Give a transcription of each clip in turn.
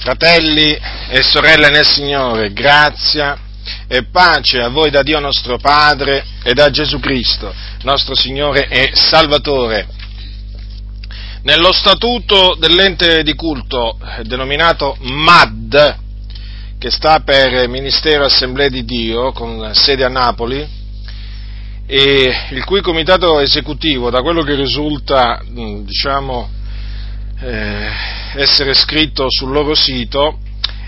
Fratelli e sorelle nel Signore, grazia e pace a voi da Dio nostro Padre e da Gesù Cristo, nostro Signore e Salvatore. Nello statuto dell'ente di culto denominato MAD, che sta per Ministero Assemblea di Dio, con sede a Napoli, e il cui comitato esecutivo, da quello che risulta, diciamo, eh, essere scritto sul loro sito,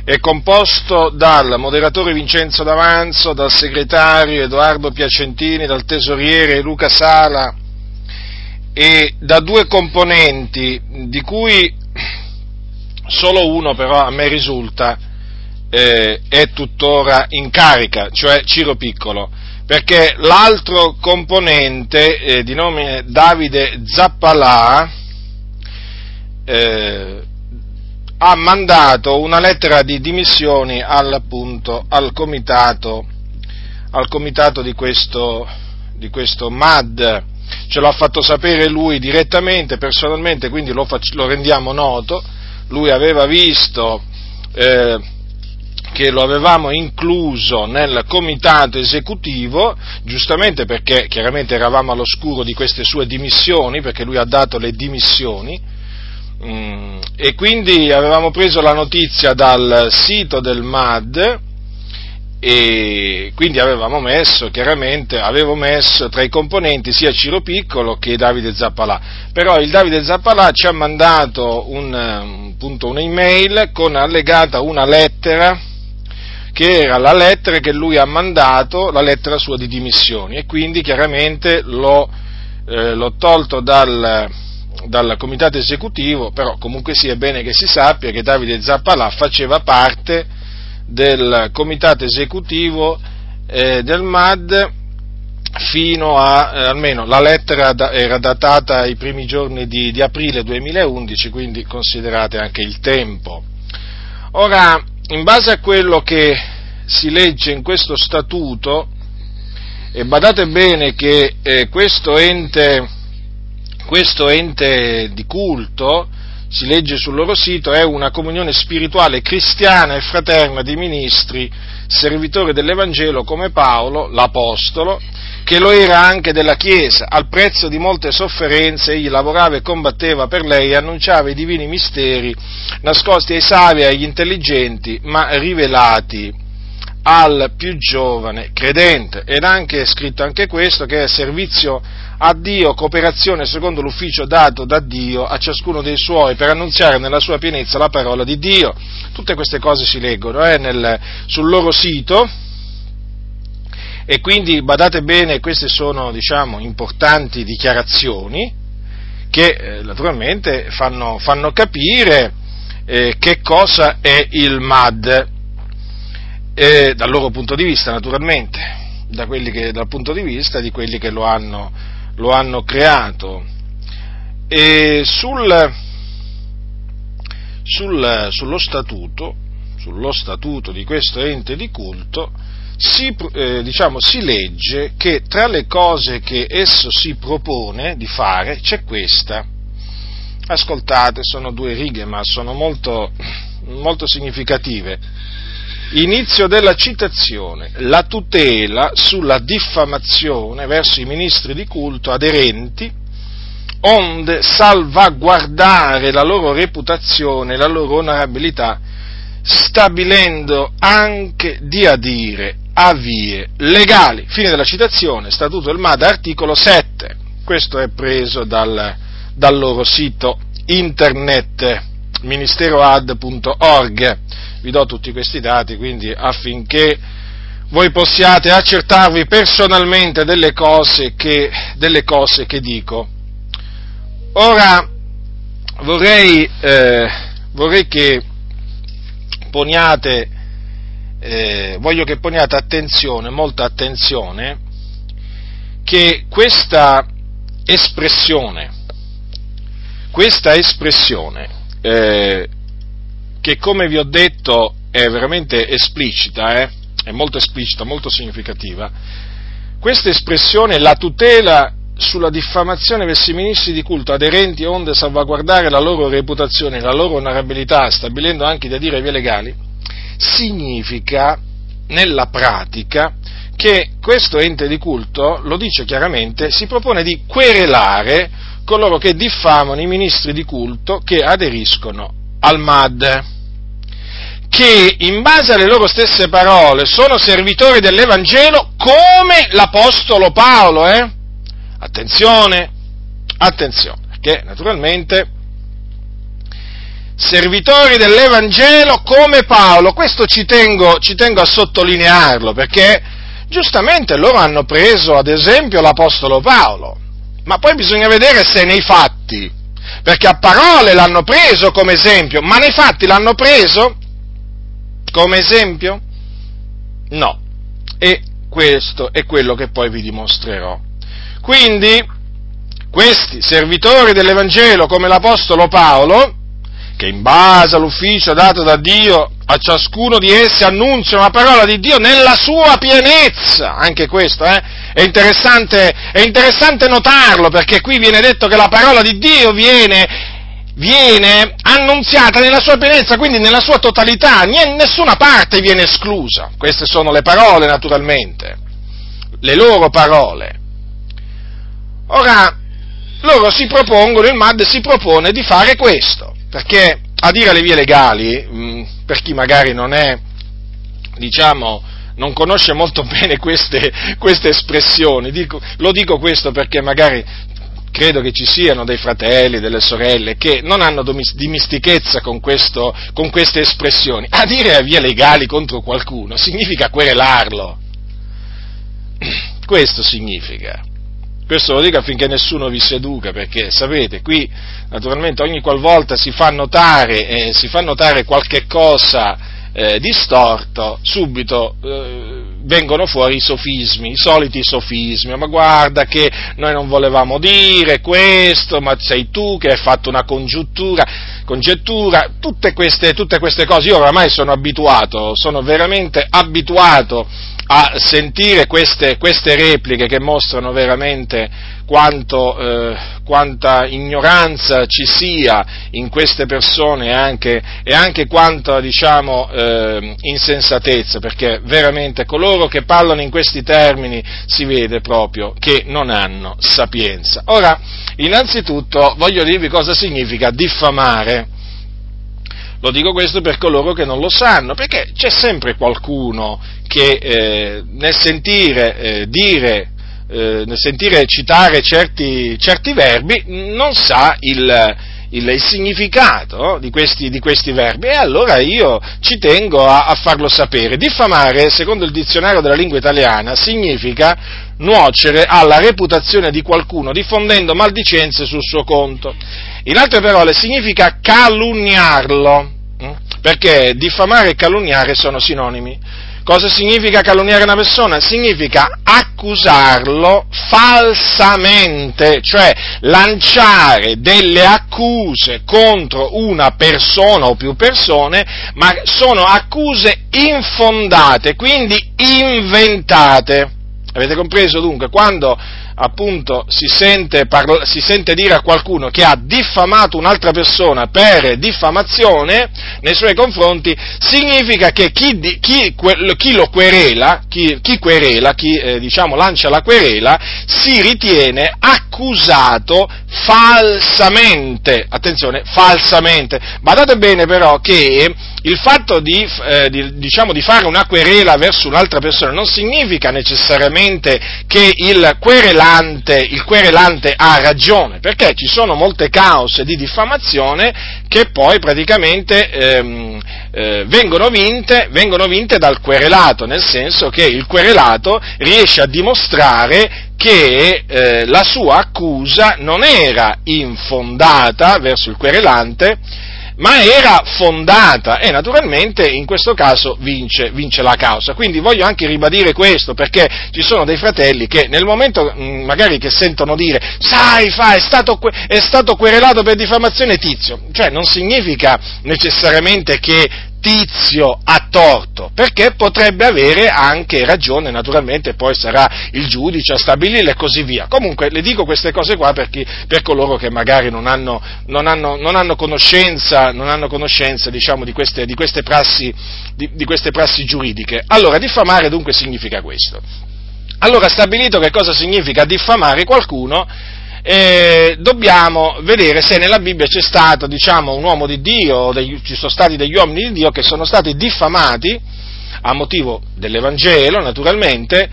è composto dal moderatore Vincenzo D'Avanzo, dal segretario Edoardo Piacentini, dal tesoriere Luca Sala e da due componenti, di cui solo uno però a me risulta eh, è tuttora in carica, cioè Ciro Piccolo, perché l'altro componente eh, di nome Davide Zappalà eh, ha mandato una lettera di dimissioni al, appunto, al comitato, al comitato di, questo, di questo MAD. Ce l'ha fatto sapere lui direttamente, personalmente, quindi lo, fac- lo rendiamo noto. Lui aveva visto eh, che lo avevamo incluso nel comitato esecutivo, giustamente perché chiaramente eravamo all'oscuro di queste sue dimissioni, perché lui ha dato le dimissioni, mm, e quindi avevamo preso la notizia dal sito del MAD e quindi avevamo messo, chiaramente, avevo messo tra i componenti sia Ciro Piccolo che Davide Zappalà, però il Davide Zappalà ci ha mandato un, appunto, un'email con allegata una lettera che era la lettera che lui ha mandato, la lettera sua di dimissioni. E quindi chiaramente l'ho, eh, l'ho tolto dal, dal comitato esecutivo, però comunque sia bene che si sappia che Davide Zappalà faceva parte del comitato esecutivo eh, del MAD fino a, eh, almeno la lettera da, era datata ai primi giorni di, di, aprile 2011, quindi considerate anche il tempo. Ora, in base a quello che si legge in questo statuto, e badate bene che eh, questo, ente, questo ente di culto, si legge sul loro sito, è una comunione spirituale cristiana e fraterna di ministri, servitori dell'Evangelo come Paolo, l'Apostolo, che lo era anche della Chiesa, al prezzo di molte sofferenze egli lavorava e combatteva per lei e annunciava i divini misteri nascosti ai savi e agli intelligenti, ma rivelati al più giovane credente. Ed anche scritto anche questo, che è servizio a Dio, cooperazione secondo l'ufficio dato da Dio a ciascuno dei suoi per annunziare nella sua pienezza la parola di Dio. Tutte queste cose si leggono eh, nel, sul loro sito e quindi badate bene, queste sono diciamo, importanti dichiarazioni che eh, naturalmente fanno, fanno capire eh, che cosa è il MAD, eh, dal loro punto di vista naturalmente, da che, dal punto di vista di quelli che lo hanno lo hanno creato. Sul, sul, sullo, statuto, sullo statuto di questo ente di culto si, eh, diciamo, si legge che tra le cose che esso si propone di fare c'è questa. Ascoltate, sono due righe, ma sono molto, molto significative Inizio della citazione. La tutela sulla diffamazione verso i ministri di culto aderenti, onde salvaguardare la loro reputazione e la loro onorabilità, stabilendo anche di adire a vie legali. Fine della citazione, Statuto del MAD, articolo 7. Questo è preso dal, dal loro sito internet ministeroad.org vi do tutti questi dati quindi affinché voi possiate accertarvi personalmente delle cose che, delle cose che dico. Ora vorrei, eh, vorrei che poniate, eh, voglio che poniate attenzione, molta attenzione, che questa espressione, questa espressione eh, che come vi ho detto è veramente esplicita, eh? è molto esplicita, molto significativa, questa espressione, la tutela sulla diffamazione verso i ministri di culto aderenti onde salvaguardare la loro reputazione la loro onorabilità, stabilendo anche da dire vie legali, significa nella pratica che questo ente di culto, lo dice chiaramente, si propone di querelare coloro che diffamano i ministri di culto che aderiscono al MAD, che in base alle loro stesse parole sono servitori dell'Evangelo come l'Apostolo Paolo, eh? Attenzione, attenzione, perché naturalmente servitori dell'Evangelo come Paolo, questo ci tengo, ci tengo a sottolinearlo, perché giustamente loro hanno preso ad esempio l'Apostolo Paolo, ma poi bisogna vedere se nei fatti, perché a parole l'hanno preso come esempio, ma nei fatti l'hanno preso come esempio? No. E questo è quello che poi vi dimostrerò. Quindi, questi servitori dell'Evangelo come l'Apostolo Paolo, che in base all'ufficio dato da Dio a ciascuno di essi annunziano la parola di Dio nella sua pienezza, anche questo eh? è, interessante, è interessante notarlo perché qui viene detto che la parola di Dio viene, viene annunziata nella sua pienezza, quindi nella sua totalità, nessuna parte viene esclusa, queste sono le parole naturalmente, le loro parole. Ora, loro si propongono, il MAD si propone di fare questo, perché a dire le vie legali, mm, per chi magari non è, diciamo, non conosce molto bene queste, queste espressioni, dico, lo dico questo perché magari credo che ci siano dei fratelli, delle sorelle che non hanno dimistichezza con, questo, con queste espressioni. A dire a vie legali contro qualcuno significa querelarlo. Questo significa. Questo lo dico affinché nessuno vi seduca, perché sapete, qui naturalmente ogni qualvolta si fa notare, eh, si fa notare qualche cosa eh, distorto, subito eh, vengono fuori i sofismi, i soliti sofismi, ma guarda che noi non volevamo dire questo, ma sei tu che hai fatto una congiuntura, congettura, tutte queste, tutte queste cose, io oramai sono abituato, sono veramente abituato a sentire queste, queste repliche che mostrano veramente quanto, eh, quanta ignoranza ci sia in queste persone anche, e anche quanta diciamo, eh, insensatezza, perché veramente coloro che parlano in questi termini si vede proprio che non hanno sapienza. Ora, innanzitutto voglio dirvi cosa significa diffamare. Lo dico questo per coloro che non lo sanno, perché c'è sempre qualcuno che eh, nel sentire eh, dire, eh, nel sentire citare certi, certi, verbi non sa il, il, il significato di questi, di questi, verbi e allora io ci tengo a, a farlo sapere. Diffamare, secondo il dizionario della lingua italiana, significa nuocere alla reputazione di qualcuno diffondendo maldicenze sul suo conto. In altre parole, significa calunniarlo, hm? perché diffamare e calunniare sono sinonimi. Cosa significa calunniare una persona? Significa accusarlo falsamente, cioè lanciare delle accuse contro una persona o più persone, ma sono accuse infondate, quindi inventate. Avete compreso dunque? Quando appunto si sente, parla, si sente, dire a qualcuno che ha diffamato un'altra persona per diffamazione nei suoi confronti, significa che chi, chi, chi lo querela, chi, chi querela, chi eh, diciamo lancia la querela, si ritiene accusato falsamente, attenzione, falsamente. Badate bene però che il fatto di, eh, di, diciamo, di, fare una querela verso un'altra persona non significa necessariamente che il querelante, il querelante, ha ragione, perché ci sono molte cause di diffamazione che poi praticamente ehm, eh, vengono, vinte, vengono vinte dal querelato, nel senso che il querelato riesce a dimostrare che eh, la sua accusa non era infondata verso il querelante, ma era fondata e naturalmente in questo caso vince, vince, la causa. Quindi voglio anche ribadire questo perché ci sono dei fratelli che nel momento mm, magari che sentono dire sai fa è stato, è stato querelato per diffamazione tizio, cioè non significa necessariamente che tizio ha torto, perché potrebbe avere anche ragione, naturalmente poi sarà il giudice a stabilirle e così via. Comunque le dico queste cose qua perché, per coloro che magari non hanno, non hanno, non hanno conoscenza, non hanno conoscenza diciamo, di, queste, di, queste prassi, di, di queste prassi giuridiche. Allora, diffamare dunque significa questo. Allora, stabilito che cosa significa diffamare qualcuno, eh, dobbiamo vedere se nella Bibbia c'è stato diciamo, un uomo di Dio, degli, ci sono stati degli uomini di Dio che sono stati diffamati a motivo dell'Evangelo, naturalmente,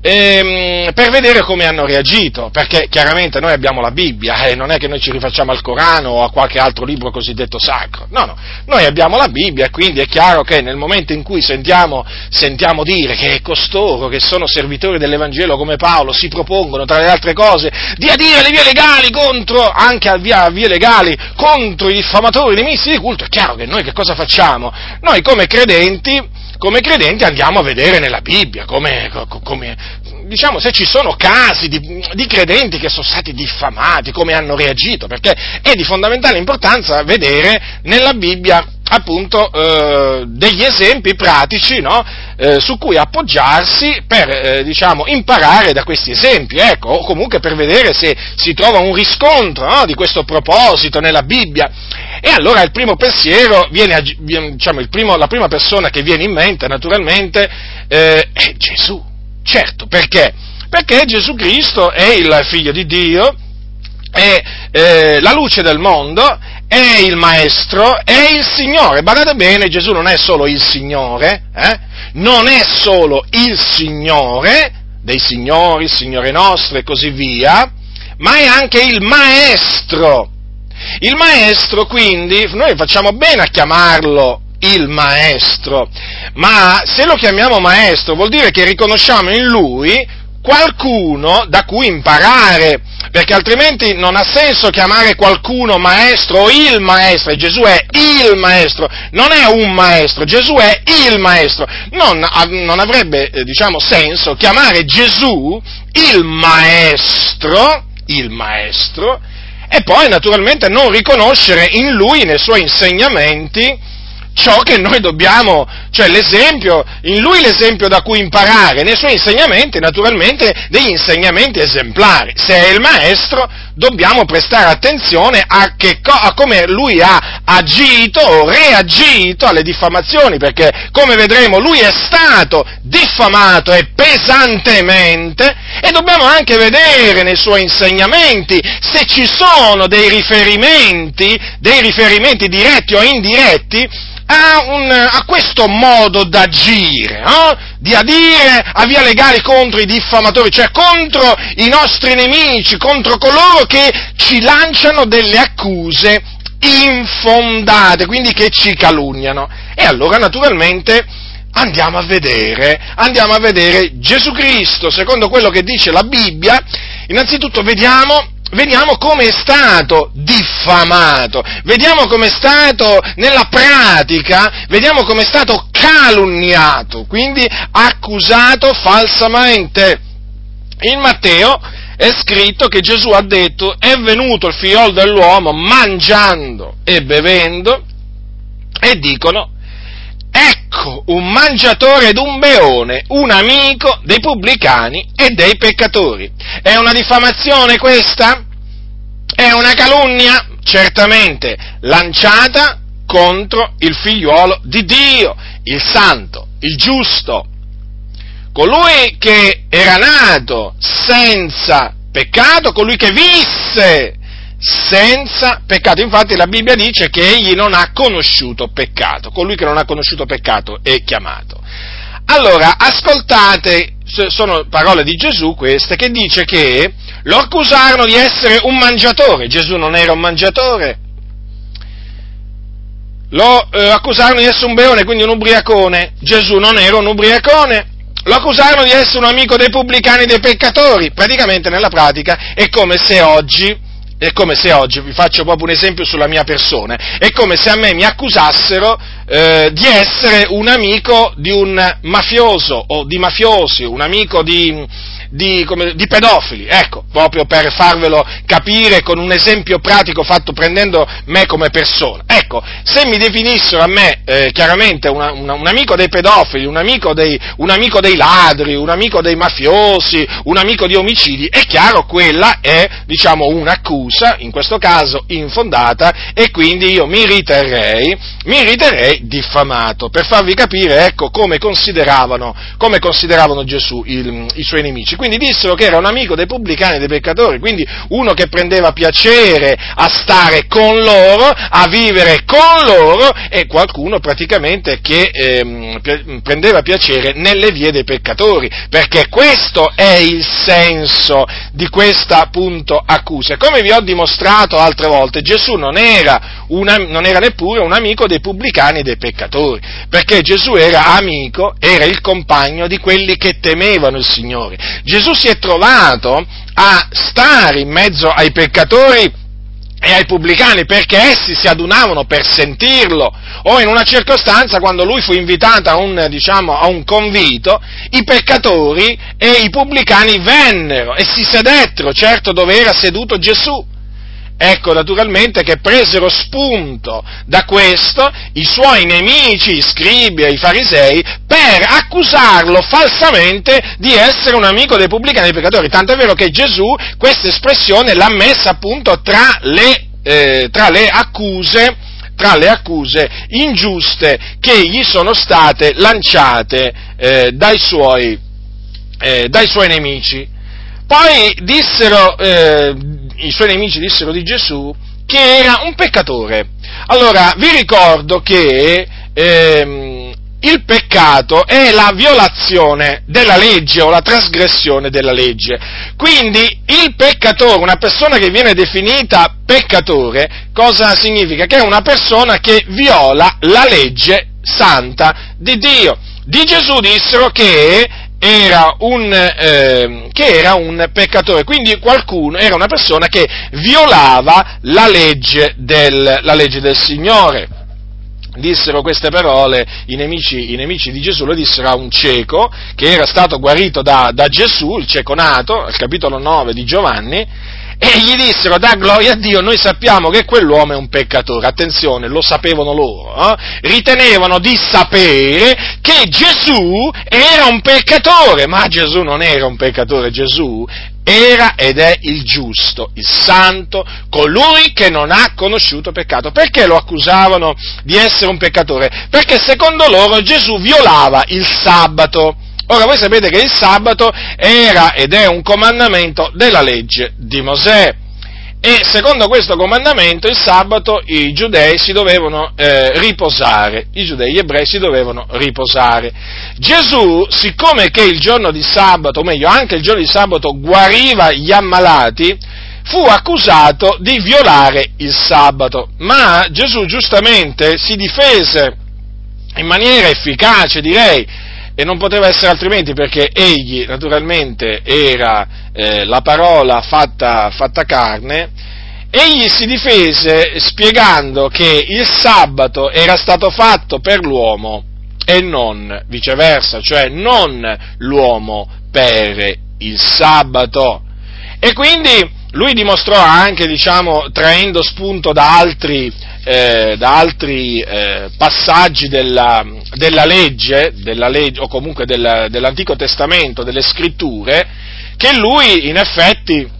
ehm, per vedere come hanno reagito, perché chiaramente noi abbiamo la Bibbia e eh, non è che noi ci rifacciamo al Corano o a qualche altro libro cosiddetto sacro, no, no, noi abbiamo la Bibbia e quindi è chiaro che nel momento in cui sentiamo, sentiamo dire che costoro che sono servitori dell'Evangelo come Paolo si propongono tra le altre cose di adire le vie legali contro, anche a via, vie legali, contro i diffamatori dei ministri di culto, è chiaro che noi che cosa facciamo? Noi come credenti come credenti andiamo a vedere nella Bibbia come, come diciamo, se ci sono casi di, di, credenti che sono stati diffamati, come hanno reagito, perché è di fondamentale importanza vedere nella Bibbia appunto eh, degli esempi pratici no? eh, su cui appoggiarsi per eh, diciamo, imparare da questi esempi, ecco, o comunque per vedere se si trova un riscontro no? di questo proposito nella Bibbia. E allora il primo pensiero viene, diciamo, primo, la prima persona che viene in mente naturalmente eh, è Gesù. Certo, perché? Perché Gesù Cristo è il figlio di Dio, è eh, la luce del mondo, è il maestro, è il Signore. Badate bene, Gesù non è solo il Signore, eh? non è solo il Signore dei Signori, il Signore nostro e così via, ma è anche il Maestro. Il Maestro, quindi, noi facciamo bene a chiamarlo il maestro, ma se lo chiamiamo maestro vuol dire che riconosciamo in lui qualcuno da cui imparare, perché altrimenti non ha senso chiamare qualcuno maestro o il maestro, e Gesù è il maestro, non è un maestro, Gesù è il maestro, non, non avrebbe eh, diciamo, senso chiamare Gesù il maestro, il maestro, e poi naturalmente non riconoscere in lui, nei suoi insegnamenti, ciò che noi dobbiamo, cioè l'esempio, in lui l'esempio da cui imparare, nei suoi insegnamenti naturalmente degli insegnamenti esemplari. Se è il maestro dobbiamo prestare attenzione a, che, a come lui ha agito o reagito alle diffamazioni, perché come vedremo lui è stato diffamato e pesantemente e dobbiamo anche vedere nei suoi insegnamenti se ci sono dei riferimenti, dei riferimenti diretti o indiretti a, un, a questo modo d'agire, no? di adire a via legale contro i diffamatori, cioè contro i nostri nemici, contro coloro che ci lanciano delle accuse infondate, quindi che ci calunniano. E allora naturalmente andiamo a vedere, andiamo a vedere Gesù Cristo, secondo quello che dice la Bibbia, innanzitutto vediamo vediamo come è stato diffamato, vediamo come è stato nella pratica, vediamo come è stato calunniato, quindi accusato falsamente. In Matteo è scritto che Gesù ha detto è venuto il figliolo dell'uomo mangiando e bevendo e dicono ecco un mangiatore ed un beone, un amico dei pubblicani e dei peccatori. È una diffamazione questa? È una calunnia? Certamente, lanciata contro il figliuolo di Dio, il santo, il giusto, colui che era nato senza peccato, colui che visse senza peccato. Infatti la Bibbia dice che egli non ha conosciuto peccato, colui che non ha conosciuto peccato è chiamato. Allora, ascoltate, sono parole di Gesù queste, che dice che lo accusarono di essere un mangiatore, Gesù non era un mangiatore, lo eh, accusarono di essere un beone, quindi un ubriacone, Gesù non era un ubriacone, lo accusarono di essere un amico dei pubblicani e dei peccatori, praticamente nella pratica è come se oggi è come se oggi, vi faccio proprio un esempio sulla mia persona, è come se a me mi accusassero eh, di essere un amico di un mafioso o di mafiosi, un amico di, di, come, di, pedofili, ecco, proprio per farvelo capire con un esempio pratico fatto prendendo me come persona. Ecco, se mi definissero a me eh, chiaramente una, una, un amico dei pedofili, un amico dei, un amico dei ladri, un amico dei mafiosi, un amico di omicidi, è chiaro quella è, diciamo, un'accusa, in questo caso infondata, e quindi io mi riterrei, mi riterrei diffamato, per farvi capire, ecco, come consideravano, come consideravano Gesù il, i suoi nemici. Quindi dissero che era un amico dei pubblicani e dei peccatori, quindi uno che prendeva piacere a stare con loro, a vivere con loro, e qualcuno praticamente che ehm, prendeva piacere nelle vie dei peccatori, perché questo è il senso di questa appunto accusa. Come vi ho dimostrato altre volte, Gesù non era, una, non era neppure un amico dei pubblicani e dei peccatori, perché Gesù era amico, era il compagno di quelli che temevano il Signore. Gesù si è trovato a stare in mezzo ai peccatori e ai pubblicani perché essi si adunavano per sentirlo. O in una circostanza quando lui fu invitato a un, diciamo, a un convito i peccatori e i pubblicani vennero e si sedettero certo dove era seduto Gesù Ecco naturalmente che presero spunto da questo i suoi nemici, i scribi e i farisei, per accusarlo falsamente di essere un amico dei pubblicani e dei peccatori. Tanto è vero che Gesù questa espressione l'ha messa appunto tra le, eh, tra le accuse tra le accuse ingiuste che gli sono state lanciate eh, dai, suoi, eh, dai, suoi, nemici. Poi dissero, eh, i suoi nemici dissero di Gesù che era un peccatore. Allora, vi ricordo che ehm, il peccato è la violazione della legge o la trasgressione della legge. Quindi il peccatore, una persona che viene definita peccatore, cosa significa? Che è una persona che viola la legge santa di Dio. Di Gesù dissero che era un, eh, che era un peccatore, quindi qualcuno era una persona che violava la legge del, la legge del Signore. Dissero queste parole i nemici, i nemici, di Gesù, lo dissero a un cieco che era stato guarito da, da Gesù, il cieco nato, al capitolo 9 di Giovanni, e gli dissero, da gloria a Dio, noi sappiamo che quell'uomo è un peccatore, attenzione, lo sapevano loro, eh? ritenevano di sapere che Gesù era un peccatore, ma Gesù non era un peccatore, Gesù era ed è il giusto, il santo, colui che non ha conosciuto peccato. Perché lo accusavano di essere un peccatore? Perché secondo loro Gesù violava il sabato. Ora voi sapete che il sabato era ed è un comandamento della legge di Mosè. E secondo questo comandamento il sabato i giudei si dovevano eh, riposare, i giudei ebrei si dovevano riposare. Gesù, siccome che il giorno di sabato, o meglio anche il giorno di sabato guariva gli ammalati, fu accusato di violare il sabato, ma Gesù giustamente si difese in maniera efficace, direi, e non poteva essere altrimenti perché egli naturalmente era eh, la parola fatta, fatta carne, egli si difese spiegando che il sabato era stato fatto per l'uomo e non viceversa, cioè non l'uomo per il sabato. E quindi lui dimostrò anche, diciamo, traendo spunto da altri, eh, da altri eh, passaggi della, della, legge, della, legge, o comunque della, dell'Antico Testamento, delle scritture, che lui in effetti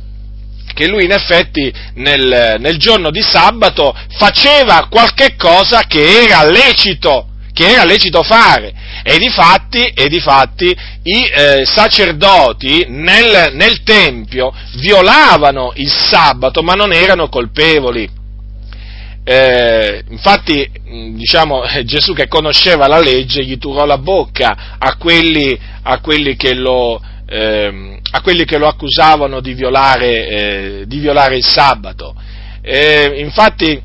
che lui in effetti nel, nel, giorno di sabato faceva qualche cosa che era lecito, che era lecito fare. E difatti, e difatti i eh, sacerdoti nel, nel Tempio violavano il sabato, ma non erano colpevoli. Eh, infatti, diciamo, Gesù che conosceva la legge gli turò la bocca a quelli, a quelli, che, lo, eh, a quelli che lo, accusavano di violare, eh, di violare il sabato. Eh, infatti,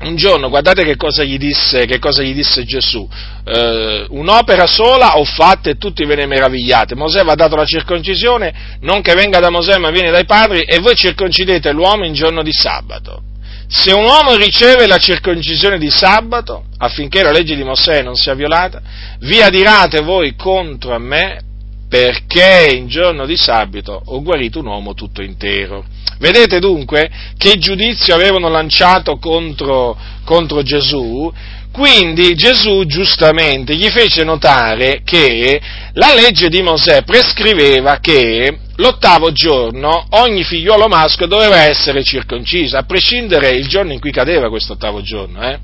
un giorno, guardate che cosa gli disse, cosa gli disse Gesù, eh, un'opera sola ho fatta e tutti ve ne meravigliate, Mosè va dato la circoncisione, non che venga da Mosè ma viene dai padri, e voi circoncidete l'uomo in giorno di sabato. Se un uomo riceve la circoncisione di sabato, affinché la legge di Mosè non sia violata, vi adirate voi contro me perché in giorno di sabato ho guarito un uomo tutto intero. Vedete dunque che giudizio avevano lanciato contro, contro Gesù? Quindi Gesù giustamente gli fece notare che la legge di Mosè prescriveva che l'ottavo giorno ogni figliuolo maschio doveva essere circonciso, a prescindere il giorno in cui cadeva questo ottavo giorno. Eh?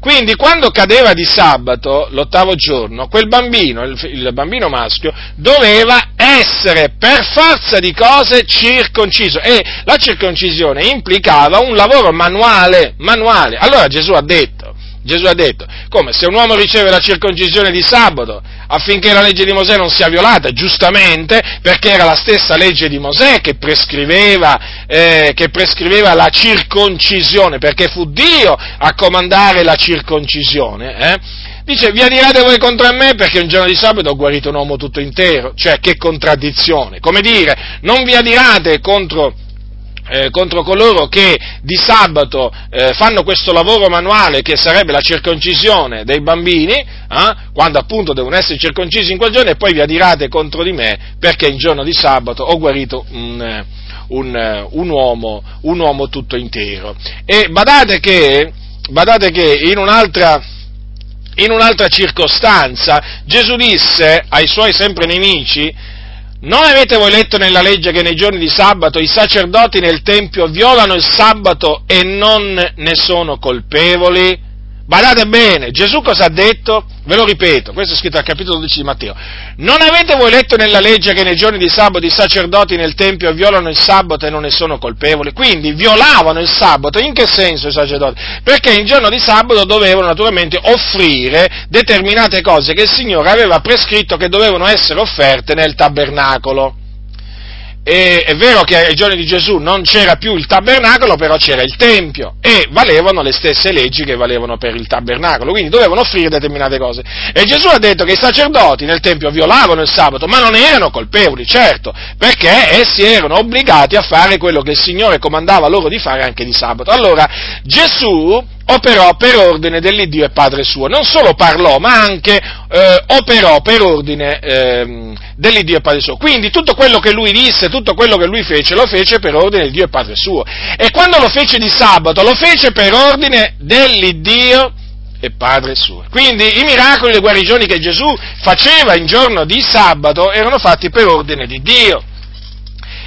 Quindi quando cadeva di sabato, l'ottavo giorno, quel bambino, il, il, bambino maschio, doveva essere per forza di cose circonciso e la circoncisione implicava un lavoro manuale, manuale. Allora Gesù ha detto, Gesù ha detto, come se un uomo riceve la circoncisione di sabato affinché la legge di Mosè non sia violata, giustamente, perché era la stessa legge di Mosè che prescriveva, eh, che prescriveva la circoncisione, perché fu Dio a comandare la circoncisione. Eh? Dice, vi adirate voi contro me perché un giorno di sabato ho guarito un uomo tutto intero. Cioè, che contraddizione. Come dire, non vi adirate contro eh, contro coloro che di sabato eh, fanno questo lavoro manuale che sarebbe la circoncisione dei bambini, eh, quando appunto devono essere circoncisi in quel giorno e poi vi adirate contro di me perché in giorno di sabato ho guarito un, un, un, uomo, un uomo, tutto intero. E badate che, badate che in un'altra, in un'altra circostanza Gesù disse ai suoi sempre nemici non avete voi letto nella legge che nei giorni di sabato i sacerdoti nel Tempio violano il sabato e non ne sono colpevoli? Badate bene, Gesù cosa ha detto? Ve lo ripeto, questo è scritto al capitolo 12 di Matteo. Non avete voi letto nella legge che nei giorni di sabato i sacerdoti nel Tempio violano il sabato e non ne sono colpevoli? Quindi violavano il sabato, in che senso i sacerdoti? Perché il giorno di sabato dovevano naturalmente offrire determinate cose che il Signore aveva prescritto che dovevano essere offerte nel tabernacolo. E è vero che ai giorni di Gesù non c'era più il tabernacolo, però c'era il Tempio e valevano le stesse leggi che valevano per il tabernacolo, quindi dovevano offrire determinate cose. E Gesù ha detto che i sacerdoti nel Tempio violavano il sabato, ma non erano colpevoli, certo, perché essi erano obbligati a fare quello che il Signore comandava loro di fare anche di sabato. Allora Gesù operò per ordine dell'Iddio e Padre suo. Non solo parlò, ma anche eh, operò per ordine eh, dell'Iddio e Padre suo. Quindi tutto quello che lui disse, tutto quello che lui fece, lo fece per ordine di Dio e Padre suo. E quando lo fece di sabato, lo fece per ordine dell'Iddio e Padre suo. Quindi i miracoli e le guarigioni che Gesù faceva in giorno di sabato erano fatti per ordine di Dio.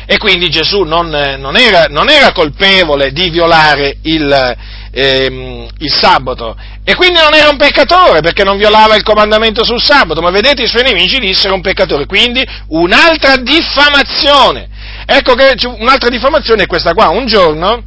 E quindi Gesù non, non, era, non era colpevole di violare il, ehm, il sabato. E quindi non era un peccatore perché non violava il comandamento sul sabato, ma vedete i suoi nemici dissero un peccatore, quindi un'altra diffamazione. Ecco che un'altra diffamazione è questa qua. Un giorno,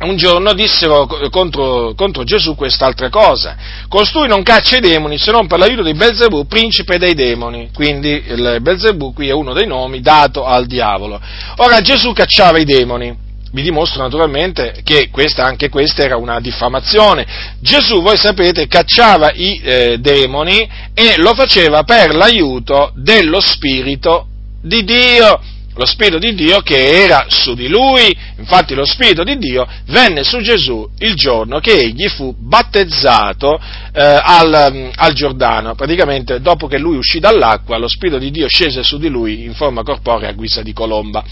un giorno dissero contro, contro, Gesù quest'altra cosa. Costui non caccia i demoni se non per l'aiuto di Belzebù, principe dei demoni. Quindi Belzebù qui è uno dei nomi dato al diavolo. Ora Gesù cacciava i demoni vi dimostro naturalmente che questa, anche questa era una diffamazione. Gesù, voi sapete, cacciava i eh, demoni e lo faceva per l'aiuto dello Spirito di Dio. Lo Spirito di Dio che era su di lui, infatti lo Spirito di Dio venne su Gesù il giorno che egli fu battezzato eh, al, al Giordano, praticamente dopo che lui uscì dall'acqua, lo Spirito di Dio scese su di lui in forma corporea a guisa di colomba.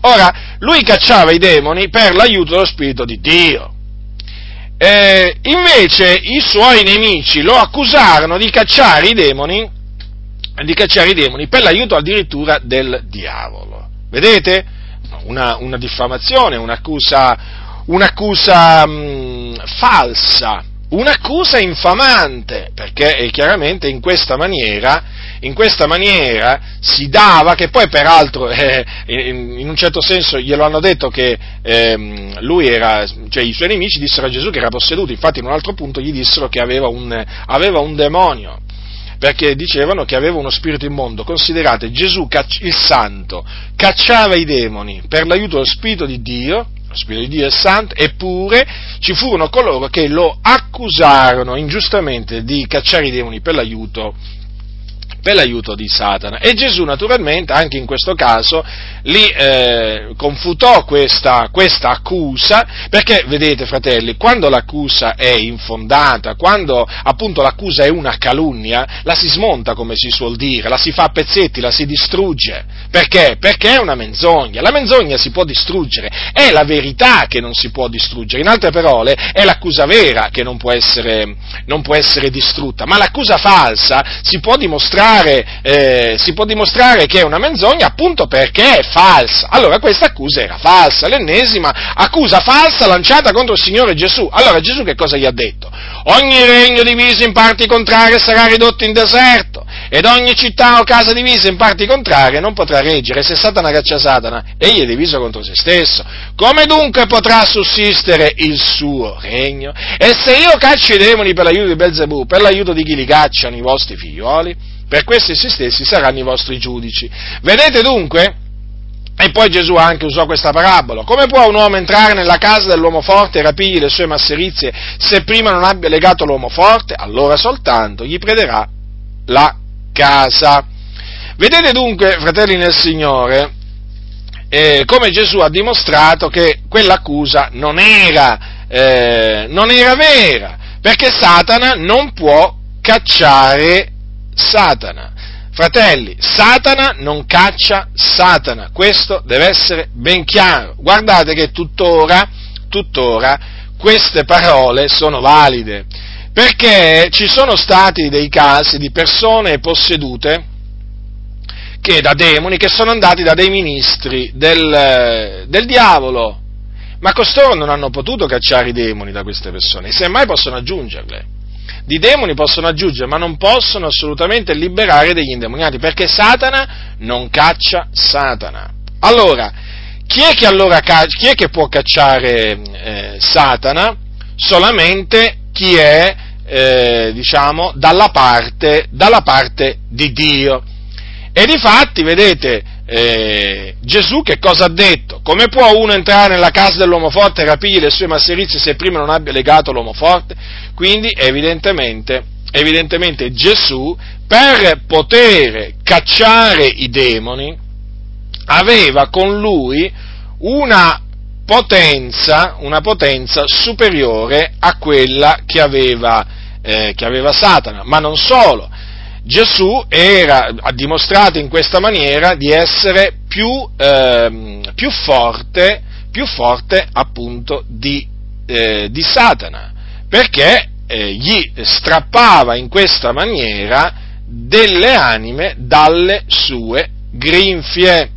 Ora, lui cacciava i demoni per l'aiuto dello Spirito di Dio. Eh, invece i suoi nemici lo accusarono di cacciare i demoni, di cacciare i demoni per l'aiuto addirittura del diavolo. Vedete? Una, una diffamazione, un'accusa, un'accusa mh, mm, falsa, un'accusa infamante, perché chiaramente in questa maniera in questa maniera si dava, che poi peraltro eh, in un certo senso glielo hanno detto che eh, lui era, cioè i suoi nemici dissero a Gesù che era posseduto, infatti in un altro punto gli dissero che aveva un, aveva un demonio, perché dicevano che aveva uno spirito immondo. Considerate, Gesù, il santo, cacciava i demoni per l'aiuto dello spirito di Dio, lo Spirito di Dio è santo, eppure ci furono coloro che lo accusarono ingiustamente di cacciare i demoni per l'aiuto per l'aiuto di Satana. E Gesù naturalmente, anche in questo caso, li eh, confutò questa, questa, accusa, perché vedete fratelli, quando l'accusa è infondata, quando appunto l'accusa è una calunnia, la si smonta come si suol dire, la si fa a pezzetti, la si distrugge. Perché? Perché è una menzogna. La menzogna si può distruggere, è la verità che non si può distruggere. In altre parole, è l'accusa vera che non può essere, non può essere distrutta, ma l'accusa falsa si può dimostrare, eh, si può dimostrare che è una menzogna appunto perché è falsa. Allora questa accusa era falsa, l'ennesima accusa falsa lanciata contro il Signore Gesù. Allora Gesù che cosa gli ha detto? Ogni regno diviso in parti contrarie sarà ridotto in deserto ed ogni città o casa divisa in parti contrarie non potrà reggere. Se Satana caccia Satana, egli è diviso contro se stesso. Come dunque potrà sussistere il suo regno? E se io caccio i demoni per l'aiuto di Belzebù, per l'aiuto di chi li cacciano i vostri figlioli, per questi essi stessi saranno i vostri giudici. Vedete dunque? E poi Gesù anche usò questa parabola. Come può un uomo entrare nella casa dell'uomo forte e rapigli le sue masserizie se prima non abbia legato l'uomo forte? Allora soltanto gli prederà la casa. Vedete dunque, fratelli nel Signore, eh, come Gesù ha dimostrato che quell'accusa non era, eh, non era vera, perché Satana non può cacciare Satana. Fratelli, Satana non caccia Satana, questo deve essere ben chiaro. Guardate che tuttora, tuttora queste parole sono valide, perché ci sono stati dei casi di persone possedute che da demoni che sono andati da dei ministri del, del diavolo, ma costoro non hanno potuto cacciare i demoni da queste persone, semmai possono aggiungerle di demoni possono aggiungere, ma non possono assolutamente liberare degli indemoniati, perché Satana non caccia Satana. Allora, chi è che, allora, chi è che può cacciare eh, Satana? Solamente chi è, eh, diciamo, dalla parte, dalla parte di Dio. E di fatti, vedete, eh, Gesù che cosa ha detto? Come può uno entrare nella casa dell'uomo forte e rapire le sue masserizie se prima non abbia legato l'uomo forte? Quindi evidentemente, evidentemente Gesù per poter cacciare i demoni aveva con lui una potenza, una potenza superiore a quella che aveva, eh, che aveva Satana, ma non solo, Gesù era, ha dimostrato in questa maniera di essere più, eh, più forte, più forte appunto di, eh, di Satana, perché eh, gli strappava in questa maniera delle anime dalle sue grinfie.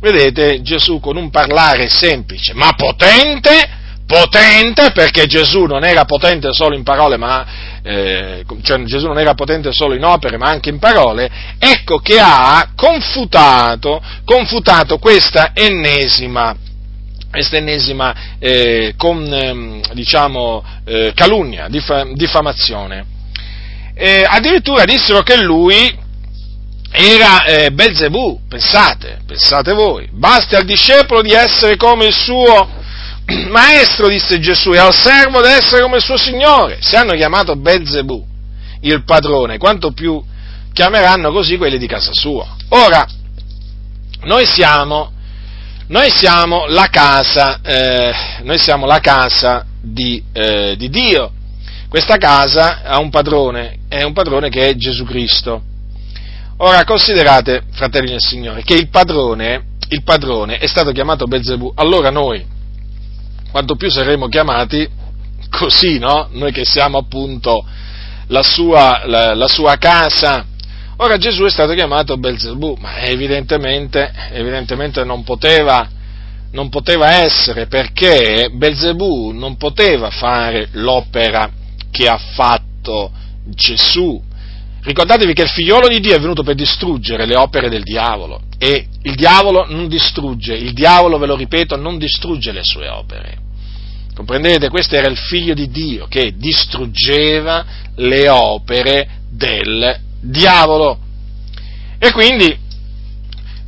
Vedete Gesù con un parlare semplice ma potente, potente perché Gesù non era potente solo in parole ma eh, cioè Gesù non era potente solo in opere ma anche in parole, ecco che ha confutato, confutato questa ennesima, questa ennesima eh, con, ehm, diciamo, eh, calunnia, dif- diffamazione. addirittura dissero che lui era eh, Belzebù, pensate, pensate voi, basti al discepolo di essere come il suo Maestro, disse Gesù, e al servo deve essere come il suo Signore. Se hanno chiamato Belzebù, il padrone, quanto più chiameranno così quelli di casa sua. Ora, noi siamo, noi siamo la casa, eh, noi siamo la casa di, eh, di Dio. Questa casa ha un padrone, è un padrone che è Gesù Cristo. Ora considerate, fratelli del Signore, che il padrone, il padrone è stato chiamato Belzebù, allora noi, quanto più saremo chiamati così, no? Noi che siamo appunto la sua, la, la sua casa. Ora Gesù è stato chiamato Belzebù, ma evidentemente, evidentemente non, poteva, non poteva essere perché Belzebù non poteva fare l'opera che ha fatto Gesù. Ricordatevi che il figliolo di Dio è venuto per distruggere le opere del diavolo e il diavolo non distrugge, il diavolo, ve lo ripeto, non distrugge le sue opere. Comprendete? Questo era il figlio di Dio che distruggeva le opere del diavolo. E quindi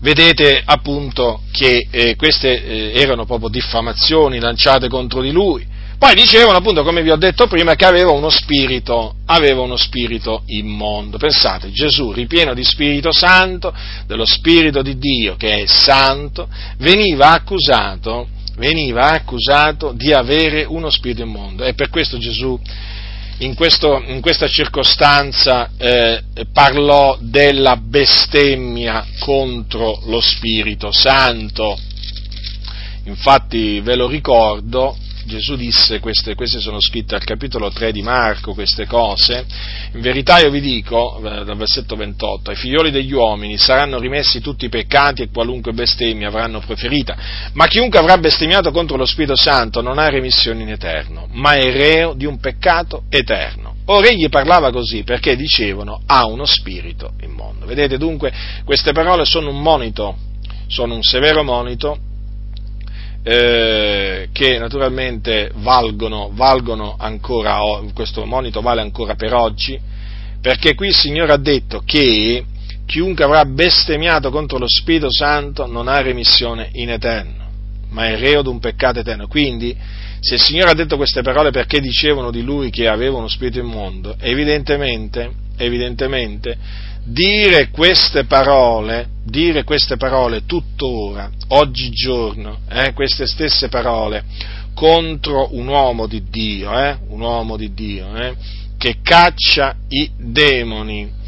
vedete appunto che eh, queste eh, erano proprio diffamazioni lanciate contro di lui, Poi dicevano appunto, come vi ho detto prima, che aveva uno spirito, aveva uno spirito immondo. Pensate, Gesù, ripieno di Spirito Santo, dello Spirito di Dio che è santo, veniva accusato, veniva accusato di avere uno spirito immondo. E per questo Gesù in, questo, in questa circostanza eh, parlò della bestemmia contro lo Spirito Santo. Infatti ve lo ricordo, Gesù disse, queste, queste, sono scritte al capitolo 3 di Marco, queste cose, in verità io vi dico, eh, dal versetto 28, ai figlioli degli uomini saranno rimessi tutti i peccati e qualunque bestemmia avranno preferita, ma chiunque avrà bestemmiato contro lo Spirito Santo non ha remissione in eterno, ma è reo di un peccato eterno. Ora egli parlava così perché dicevano ha uno spirito immondo. Vedete dunque, queste parole sono un monito, sono un severo monito eh, che naturalmente valgono, valgono ancora, questo monito vale ancora per oggi, perché qui il Signore ha detto che chiunque avrà bestemmiato contro lo Spirito Santo non ha remissione in eterno, ma è reo di un peccato eterno. Quindi, se il Signore ha detto queste parole perché dicevano di lui che aveva uno spirito immondo, evidentemente, evidentemente dire queste parole, dire queste parole tuttora, oggigiorno, eh, queste stesse parole, contro un uomo di Dio, eh, un uomo di Dio, eh, che caccia i demoni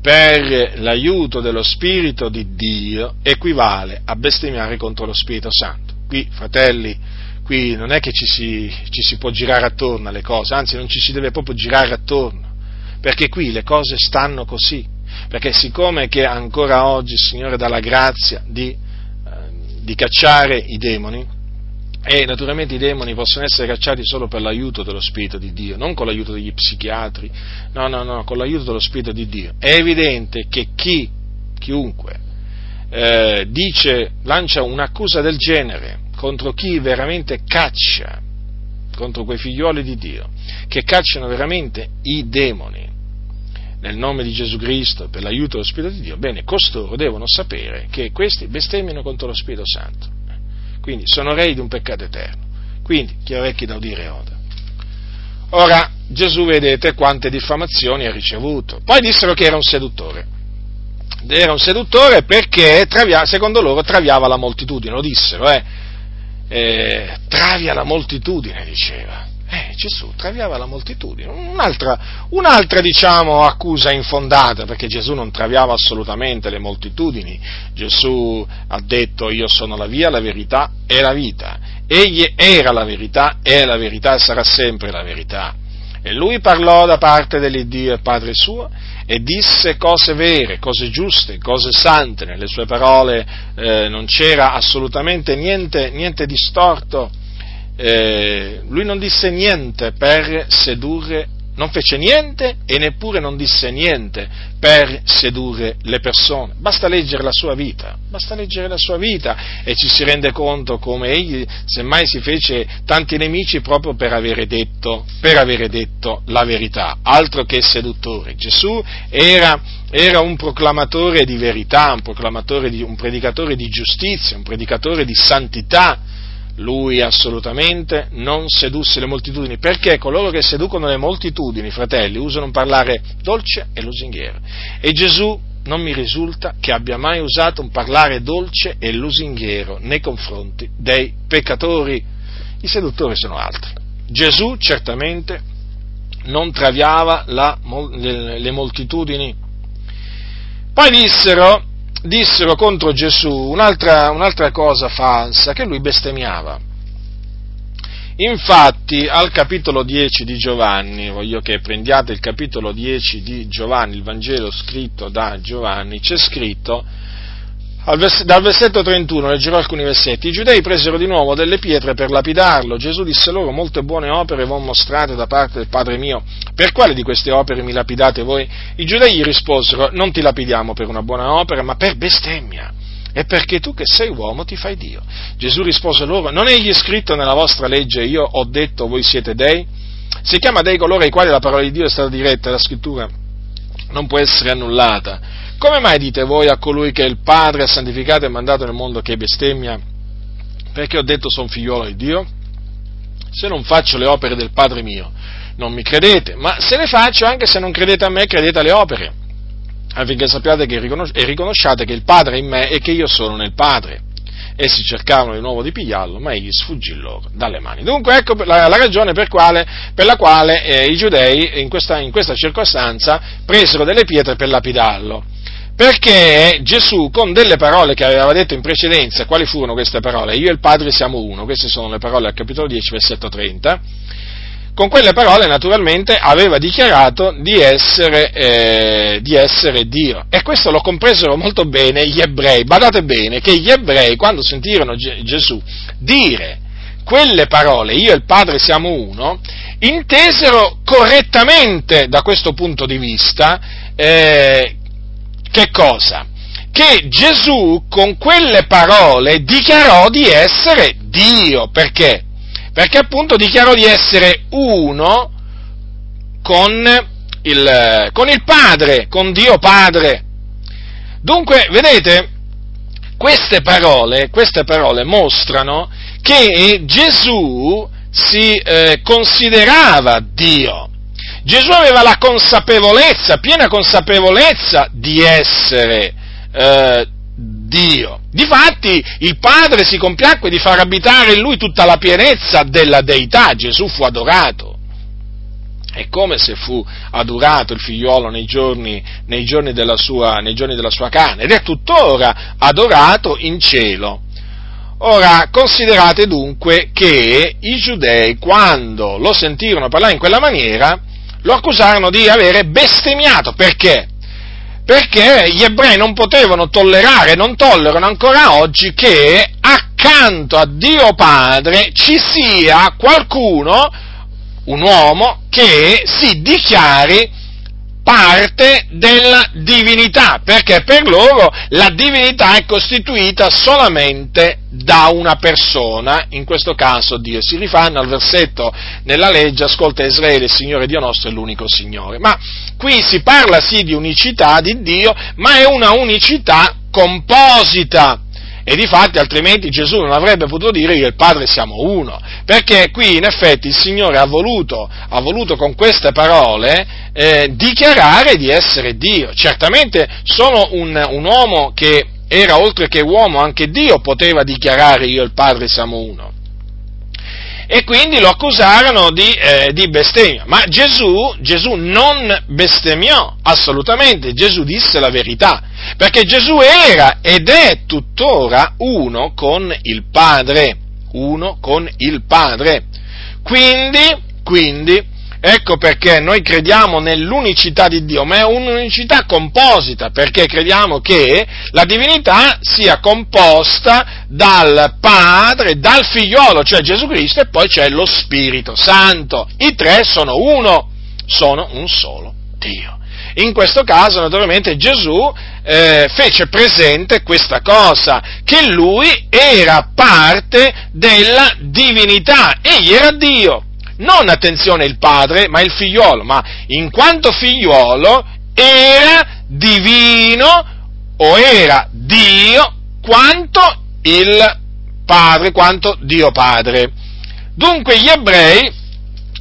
per l'aiuto dello Spirito di Dio, equivale a bestemmiare contro lo Spirito Santo. Qui, fratelli, qui non è che ci si, ci si può girare attorno alle cose, anzi non ci si deve proprio girare attorno, perché qui le cose stanno così perché siccome che ancora oggi il Signore dà la grazia di, eh, di cacciare i demoni, e naturalmente i demoni possono essere cacciati solo per l'aiuto dello Spirito di Dio, non con l'aiuto degli psichiatri, no, no, no, con l'aiuto dello Spirito di Dio. È evidente che chi, chiunque, eh, dice, lancia un'accusa del genere contro chi veramente caccia, contro quei figlioli di Dio, che cacciano veramente i demoni, nel nome di Gesù Cristo, per l'aiuto dello Spirito di Dio, bene, costoro devono sapere che questi bestemmiano contro lo Spirito Santo. Quindi sono rei di un peccato eterno. Quindi chi ha orecchi da udire oda. Ora Gesù vedete quante diffamazioni ha ricevuto. Poi dissero che era un seduttore. Era un seduttore perché travia, secondo loro traviava la moltitudine, lo dissero, eh. eh travia la moltitudine, diceva. Eh, Gesù traviava la moltitudine. Un'altra, un'altra, diciamo, accusa infondata, perché Gesù non traviava assolutamente le moltitudini. Gesù ha detto io sono la via, la verità e la vita. Egli era la verità, è la verità e sarà sempre la verità. E lui parlò da parte dell'Iddio e Padre suo e disse cose vere, cose giuste, cose sante. Nelle sue parole eh, non c'era assolutamente niente, niente di storto eh, lui non disse niente per sedurre, non fece niente e neppure non disse niente per sedurre le persone. Basta leggere la sua vita, basta leggere la sua vita e ci si rende conto come egli semmai si fece tanti nemici proprio per avere detto, per avere detto la verità, altro che seduttore. Gesù era, era un proclamatore di verità, un, proclamatore di, un predicatore di giustizia, un predicatore di santità, lui assolutamente non sedusse le moltitudini, perché coloro che seducono le moltitudini, fratelli, usano un parlare dolce e lusinghiero. E Gesù non mi risulta che abbia mai usato un parlare dolce e lusinghiero nei confronti dei peccatori. I seduttori sono altri. Gesù certamente non traviava la, le, moltitudini. Poi dissero, dissero contro Gesù un'altra, un'altra cosa falsa, che lui bestemmiava. Infatti al capitolo 10 di Giovanni, voglio che prendiate il capitolo 10 di Giovanni, il Vangelo scritto da Giovanni, c'è scritto dal versetto 31 leggerò alcuni versetti. I giudei presero di nuovo delle pietre per lapidarlo. Gesù disse loro: Molte buone opere v'ho mostrate da parte del Padre mio. Per quale di queste opere mi lapidate voi? I giudei gli risposero: Non ti lapidiamo per una buona opera, ma per bestemmia. E perché tu che sei uomo ti fai Dio. Gesù rispose loro: Non è egli scritto nella vostra legge, io ho detto voi siete dei? Si chiama dei coloro ai quali la parola di Dio è stata diretta, la scrittura non può essere annullata. Come mai dite voi a colui che il Padre ha santificato e mandato nel mondo che bestemmia? Perché ho detto sono figliolo di Dio? se non faccio le opere del Padre mio, non mi credete, ma se le faccio, anche se non credete a me, credete alle opere, affinché sappiate che e riconosciate che il Padre è in me e che io sono nel Padre. Essi cercavano di nuovo di pigliarlo, ma egli sfuggì loro dalle mani. Dunque ecco la, la ragione per, quale, per, la quale eh, i giudei in questa, in questa circostanza presero delle pietre per lapidarlo perché Gesù con delle parole che aveva detto in precedenza, quali furono queste parole? Io e il Padre siamo uno, queste sono le parole al capitolo 10, versetto 30, con quelle parole naturalmente aveva dichiarato di essere, eh, di essere, Dio. E questo lo compresero molto bene gli ebrei. Badate bene che gli ebrei, quando sentirono G- Gesù dire quelle parole, io e il Padre siamo uno, intesero correttamente da questo punto di vista eh, che cosa? Che Gesù con quelle parole dichiarò di essere Dio. Perché? Perché appunto dichiarò di essere uno con il, con il Padre, con Dio Padre. Dunque, vedete, queste parole, queste parole mostrano che Gesù si eh, considerava Dio. Gesù aveva la consapevolezza, piena consapevolezza di essere eh, Dio. Difatti il Padre si compiacque di far abitare in lui tutta la pienezza della deità, Gesù fu adorato. È come se fu adorato il figliuolo nei giorni, nei giorni, della, sua, nei giorni della sua carne ed è tuttora adorato in cielo. Ora, considerate dunque che i giudei, quando lo sentirono parlare in quella maniera, lo accusarono di avere bestemmiato. Perché? Perché gli ebrei non potevano tollerare, non tollerano ancora oggi che accanto a Dio Padre ci sia qualcuno, un uomo, che si dichiari parte della divinità, perché per loro la divinità è costituita solamente da una persona, in questo caso Dio. Si rifanno al versetto nella legge, ascolta Israele, il Signore Dio nostro è l'unico Signore. Ma qui si parla sì di unicità di Dio, ma è una unicità composita e di fatti altrimenti Gesù non avrebbe potuto dire che il Padre siamo uno, perché qui in effetti il Signore ha voluto, ha voluto con queste parole eh, dichiarare di essere Dio. Certamente sono un, un uomo che era oltre che uomo anche Dio poteva dichiarare io e il Padre siamo uno e quindi lo accusarono di, eh, di bestemmia. Ma Gesù, Gesù non bestemmiò assolutamente, Gesù disse la verità, perché Gesù era ed è tuttora uno con il Padre, uno con il Padre. Quindi, quindi Ecco perché noi crediamo nell'unicità di Dio, ma è un'unicità composita, perché crediamo che la divinità sia composta dal Padre, dal Figliolo, cioè Gesù Cristo, e poi c'è lo Spirito Santo. I tre sono uno, sono un solo Dio. In questo caso, naturalmente, Gesù eh, fece presente questa cosa, che lui era parte della divinità, egli era Dio non attenzione il padre, ma il figliolo, ma in quanto figliolo era divino o era Dio quanto il padre, quanto Dio padre. Dunque gli ebrei,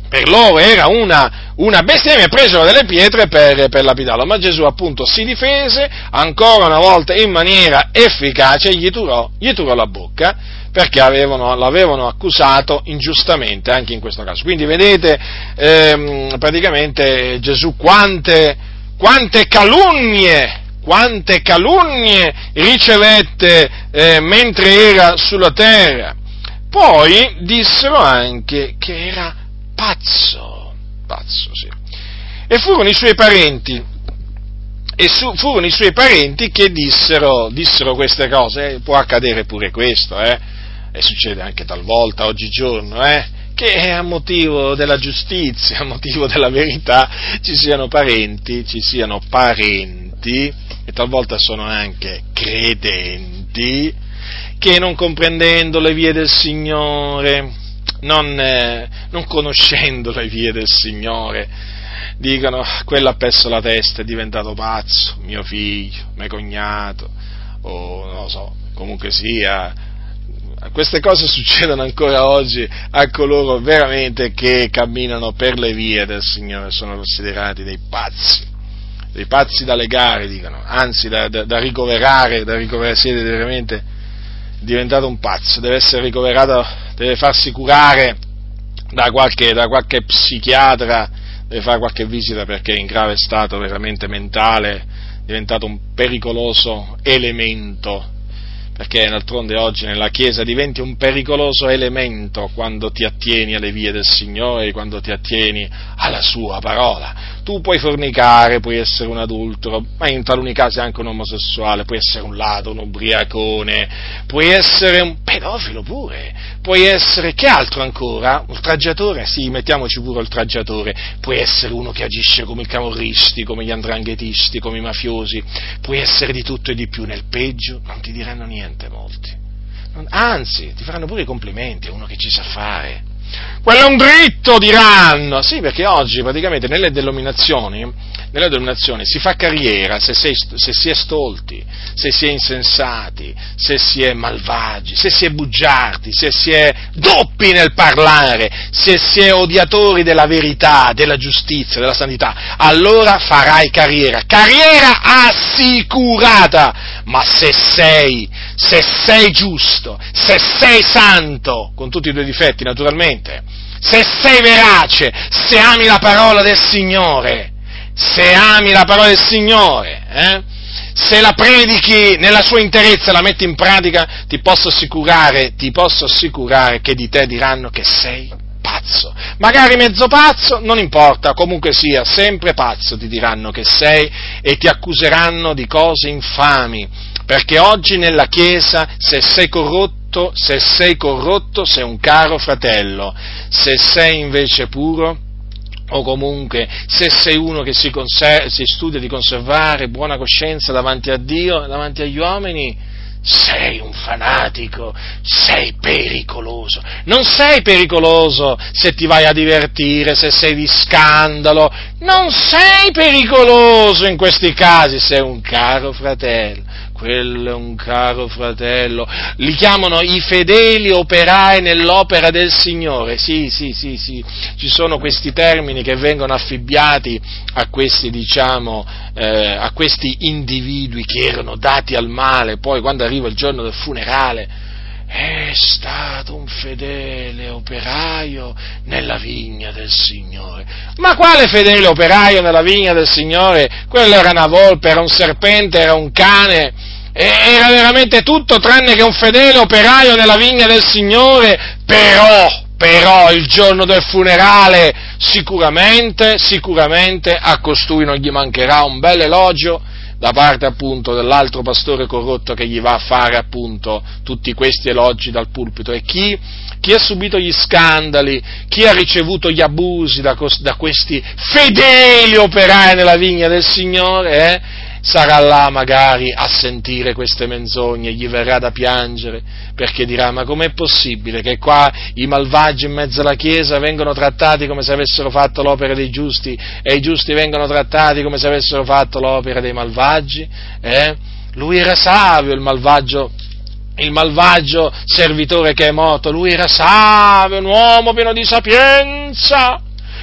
per loro era una, una bestemmia, presero delle pietre per, per lapidarlo, ma Gesù appunto si difese ancora una volta in maniera efficace, gli turò, gli turò la bocca perché avevano, l'avevano accusato ingiustamente anche in questo caso. Quindi vedete ehm, praticamente Gesù quante, quante calunnie quante calunnie ricevette eh, mentre era sulla terra. Poi dissero anche che era pazzo, pazzo sì. E furono i suoi parenti, e su, furono i suoi parenti che dissero, dissero queste cose, eh, può accadere pure questo, eh e succede anche talvolta oggigiorno, eh, che a motivo della giustizia, a motivo della verità, ci siano parenti, ci siano parenti, e talvolta sono anche credenti, che non comprendendo le vie del Signore, non, eh, non conoscendo le vie del Signore, dicono quello ha perso la testa, è diventato pazzo, mio figlio, mio cognato, o non lo so, comunque sia, queste cose succedono ancora oggi a coloro veramente che camminano per le vie del Signore, sono considerati dei pazzi, dei pazzi da legare, dicono, anzi da, da, da ricoverare, da ricoverare, siete veramente diventato un pazzo, deve essere ricoverato, deve farsi curare da qualche, da qualche psichiatra, deve fare qualche visita perché è in grave stato veramente mentale, è diventato un pericoloso elemento perché d'altronde oggi nella Chiesa diventi un pericoloso elemento quando ti attieni alle vie del Signore, quando ti attieni alla Sua parola. Tu puoi fornicare, puoi essere un adultero, ma in taluni casi anche un omosessuale, puoi essere un ladro, un ubriacone, puoi essere un pedofilo pure, puoi essere, che altro ancora? Ultraggiatore? Sì, mettiamoci pure ultraggiatore, puoi essere uno che agisce come i camorristi, come gli andranghetisti, come i mafiosi, puoi essere di tutto e di più, nel peggio non ti diranno niente molti. Anzi, ti faranno pure i complimenti, è uno che ci sa fare quello è un dritto, diranno. Sì, perché oggi praticamente nelle denominazioni, nelle denominazioni si fa carriera se, sei, se, si è stolti, se si è insensati, se si è malvagi, se si è bugiardi, se si è doppi nel parlare, se si è odiatori della verità, della giustizia, della santità. Allora farai carriera. Carriera assicurata. Ma se sei, se sei giusto, se sei santo, con tutti i tuoi difetti naturalmente, se sei verace, se ami la parola del Signore, se ami la parola del Signore, eh, se la predichi nella sua interezza, la metti in pratica, ti posso assicurare, ti posso assicurare che di te diranno che sei pazzo. Magari mezzo pazzo, non importa, comunque sia, sempre pazzo ti diranno che sei e ti accuseranno di cose infami. Perché oggi nella Chiesa, se sei corrotto, se sei corrotto sei un caro fratello, se sei invece puro, o comunque se sei uno che si, conser- si studia di conservare buona coscienza davanti a Dio, davanti agli uomini, sei un fanatico, sei pericoloso. Non sei pericoloso se ti vai a divertire, se sei di scandalo, non sei pericoloso in questi casi, sei un caro fratello quello è un caro fratello, li chiamano i fedeli operai nell'opera del Signore, sì, sì, sì, sì, ci sono questi termini che vengono affibbiati a questi, diciamo, eh, a questi individui che erano dati al male, poi quando arriva il giorno del funerale, è stato un fedele operaio nella vigna del Signore. Ma quale fedele operaio nella vigna del Signore? Quello era una volpe, era un serpente, era un cane, era veramente tutto tranne che un fedele operaio nella vigna del Signore, però, però il giorno del funerale sicuramente, sicuramente a costui non gli mancherà un bel elogio da parte appunto dell'altro pastore corrotto che gli va a fare appunto tutti questi elogi dal pulpito. E chi, chi ha subito gli scandali, chi ha ricevuto gli abusi da, da questi fedeli operai nella vigna del Signore, eh, sarà là magari a sentire queste menzogne, gli verrà da piangere, perché dirà ma com'è possibile che qua i malvagi in mezzo alla Chiesa vengono trattati come se avessero fatto l'opera dei giusti e i giusti vengono trattati come se avessero fatto l'opera dei malvagi? Eh? Lui era savio, il malvagio il malvagio servitore che è morto, lui era savio, un uomo pieno di sapienza,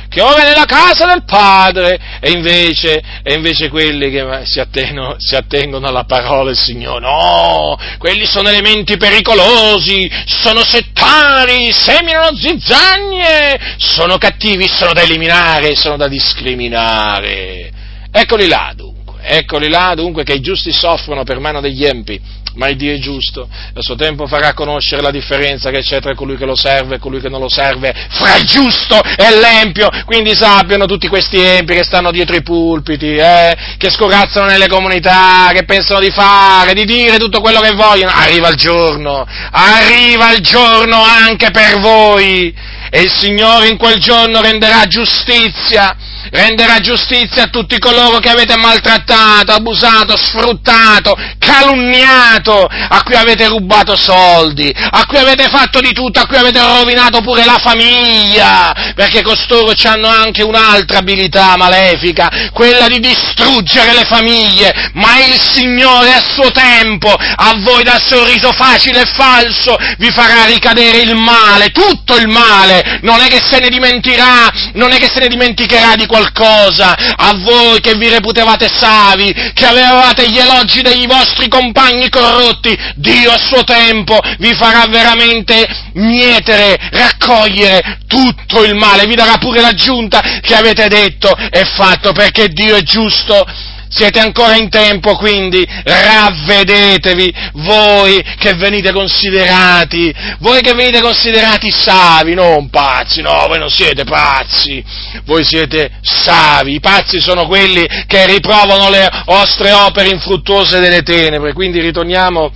che ora è nella casa del Padre, e invece, e invece quelli che si attengono, si attengono, alla parola del Signore, no, quelli sono elementi pericolosi, sono settari, seminano zizzagne, sono cattivi, sono da eliminare, sono da discriminare. Eccoli là dunque, eccoli là dunque che i giusti soffrono per mano degli empi, ma il Dio è giusto, a suo tempo farà conoscere la differenza che c'è tra colui che lo serve e colui che non lo serve, fra il giusto e l'empio, quindi sappiano tutti questi empi che stanno dietro i pulpiti, eh, che scorazzano nelle comunità, che pensano di fare, di dire tutto quello che vogliono, arriva il giorno, arriva il giorno anche per voi, e il Signore in quel giorno renderà giustizia renderà giustizia a tutti coloro che avete maltrattato, abusato, sfruttato, calunniato, a cui avete rubato soldi, a cui avete fatto di tutto, a cui avete rovinato pure la famiglia, perché costoro hanno anche un'altra abilità malefica, quella di distruggere le famiglie, ma il Signore a suo tempo, a voi dal sorriso facile e falso, vi farà ricadere il male, tutto il male, non è che se ne dimenticherà, non è che se ne dimenticherà di qualcosa, a voi che vi reputevate savi, che avevate gli elogi dei vostri compagni corrotti, Dio a suo tempo vi farà veramente mietere, raccogliere tutto il male, vi darà pure l'aggiunta che avete detto e fatto perché Dio è giusto siete ancora in tempo, quindi ravvedetevi voi che venite considerati, voi che venite considerati savi, non pazzi, no, voi non siete pazzi, voi siete savi, i pazzi sono quelli che riprovano le vostre opere infruttuose delle tenebre, quindi ritorniamo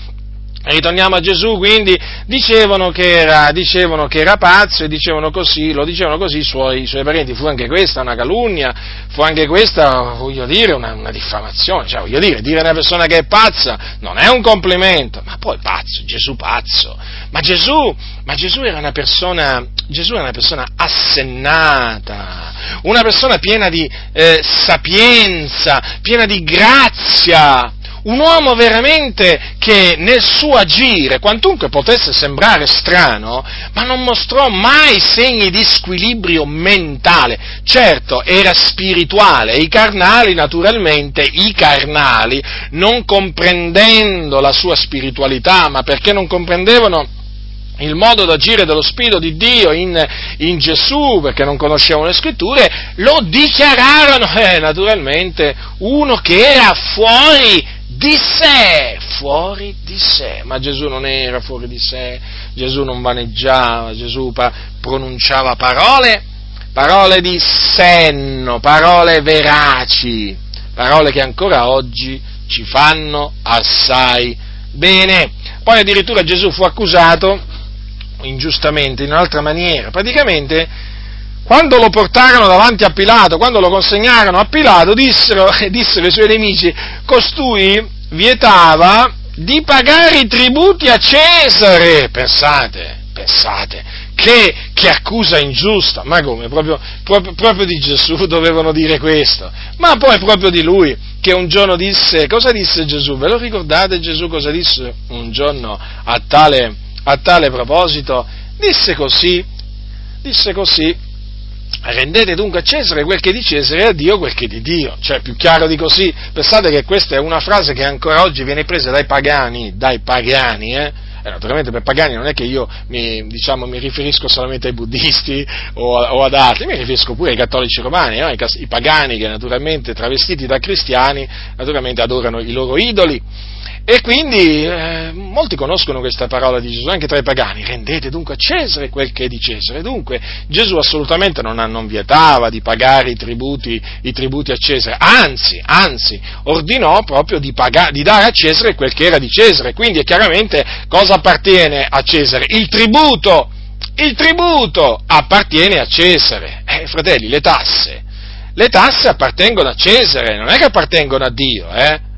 Ritorniamo a Gesù, quindi dicevano che, era, dicevano che era, pazzo e dicevano così, lo dicevano così i suoi, i suoi, parenti. Fu anche questa una calunnia, fu anche questa, voglio dire, una, una, diffamazione. Cioè, voglio dire, dire a una persona che è pazza non è un complimento, ma poi pazzo, Gesù pazzo. Ma Gesù, ma Gesù era una persona, Gesù era una persona assennata, una persona piena di eh, sapienza, piena di grazia un uomo veramente che nel suo agire, quantunque potesse sembrare strano, ma non mostrò mai segni di squilibrio mentale. Certo, era spirituale, i carnali naturalmente, i carnali, non comprendendo la sua spiritualità, ma perché non comprendevano il modo d'agire dello Spirito di Dio in, in, Gesù, perché non conoscevano le scritture, lo dichiararono, eh, naturalmente, uno che era fuori di sé, fuori di sé. Ma Gesù non era fuori di sé, Gesù non vaneggiava, Gesù pronunciava parole, parole di senno, parole veraci, parole che ancora oggi ci fanno assai bene. Poi addirittura Gesù fu accusato ingiustamente in un'altra maniera, praticamente quando lo portarono davanti a Pilato, quando lo consegnarono a Pilato, dissero, dissero i suoi nemici, costui vietava di pagare i tributi a Cesare. Pensate, pensate, che, che accusa ingiusta, ma come? Proprio, proprio, proprio, di Gesù dovevano dire questo, ma poi proprio di lui, che un giorno disse, cosa disse Gesù? Ve lo ricordate Gesù cosa disse un giorno a tale, a tale proposito? Disse così, disse così, Rendete dunque a Cesare quel che è di Cesare e a Dio quel che è di Dio. Cioè, più chiaro di così. Pensate che questa è una frase che ancora oggi viene presa dai pagani, dai pagani, eh? Eh, naturalmente per pagani non è che io mi, diciamo, mi riferisco solamente ai buddisti o, o, ad altri, mi riferisco pure ai cattolici romani, no? I, I, pagani che naturalmente travestiti da cristiani, naturalmente adorano i loro idoli e quindi eh, molti conoscono questa parola di Gesù, anche tra i pagani, rendete dunque a Cesare quel che è di Cesare. Dunque Gesù assolutamente non, non vietava di pagare i tributi, i tributi, a Cesare, anzi, anzi, ordinò proprio di, pagare, di dare a Cesare quel che era di Cesare. Quindi è chiaramente cosa appartiene a Cesare? Il tributo, il tributo appartiene a Cesare. Eh, fratelli, le tasse, le tasse appartengono a Cesare, non è che appartengono a Dio, eh?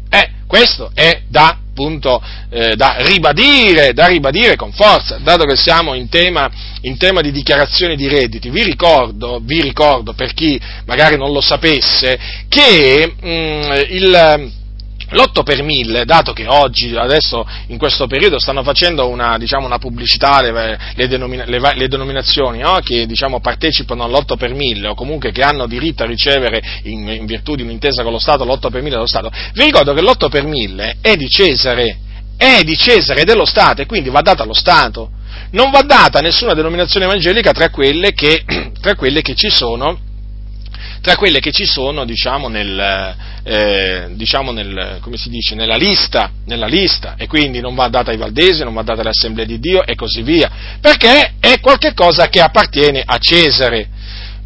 Questo è da, appunto, eh, da, ribadire, da ribadire con forza, dato che siamo in tema, in tema di dichiarazione di redditi. Vi ricordo, vi ricordo, per chi magari non lo sapesse, che mh, mm, il l'8 per 1000, dato che oggi, adesso in questo periodo stanno facendo una, diciamo, una pubblicità le, le, denomina, le, le denominazioni no? che diciamo, partecipano all'8 per 1000 o comunque che hanno diritto a ricevere in, in, virtù di un'intesa con lo Stato l'8 per 1000 dello Stato, vi ricordo che l'8 per 1000 è di Cesare, è di Cesare e dello Stato e quindi va data allo Stato. Non va data nessuna denominazione evangelica tra quelle che, tra quelle che ci sono tra quelle che ci sono, diciamo, nel, eh, diciamo nel, dice, nella, lista, nella lista, e quindi non va data ai Valdesi, non va data alle Assemblee di Dio e così via, perché è qualcosa che appartiene a Cesare.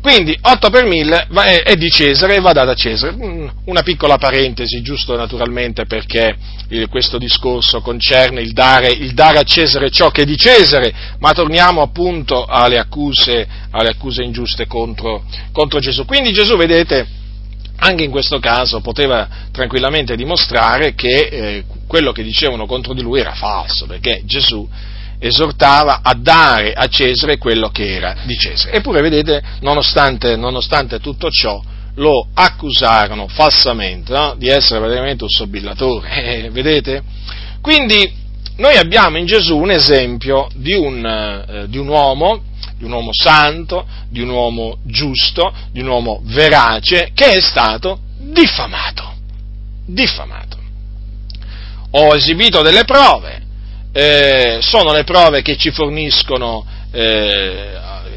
Quindi 8 per 1000 è di Cesare e va data a Cesare. Mm, una piccola parentesi, giusto naturalmente perché questo discorso concerne il dare, il dare, a Cesare ciò che è di Cesare, ma torniamo appunto alle accuse, alle accuse ingiuste contro, contro Gesù. Quindi Gesù, vedete, anche in questo caso poteva tranquillamente dimostrare che eh, quello che dicevano contro di lui era falso, perché Gesù esortava a dare a Cesare quello che era di Cesare. Eppure, vedete, nonostante, nonostante tutto ciò, lo accusarono falsamente no? di essere praticamente un sobillatore. Eh, vedete? Quindi noi abbiamo in Gesù un esempio di un, eh, di un uomo di un uomo santo, di un uomo giusto, di un uomo verace, che è stato diffamato. Diffamato. Ho esibito delle prove, eh, sono le prove che ci forniscono, eh,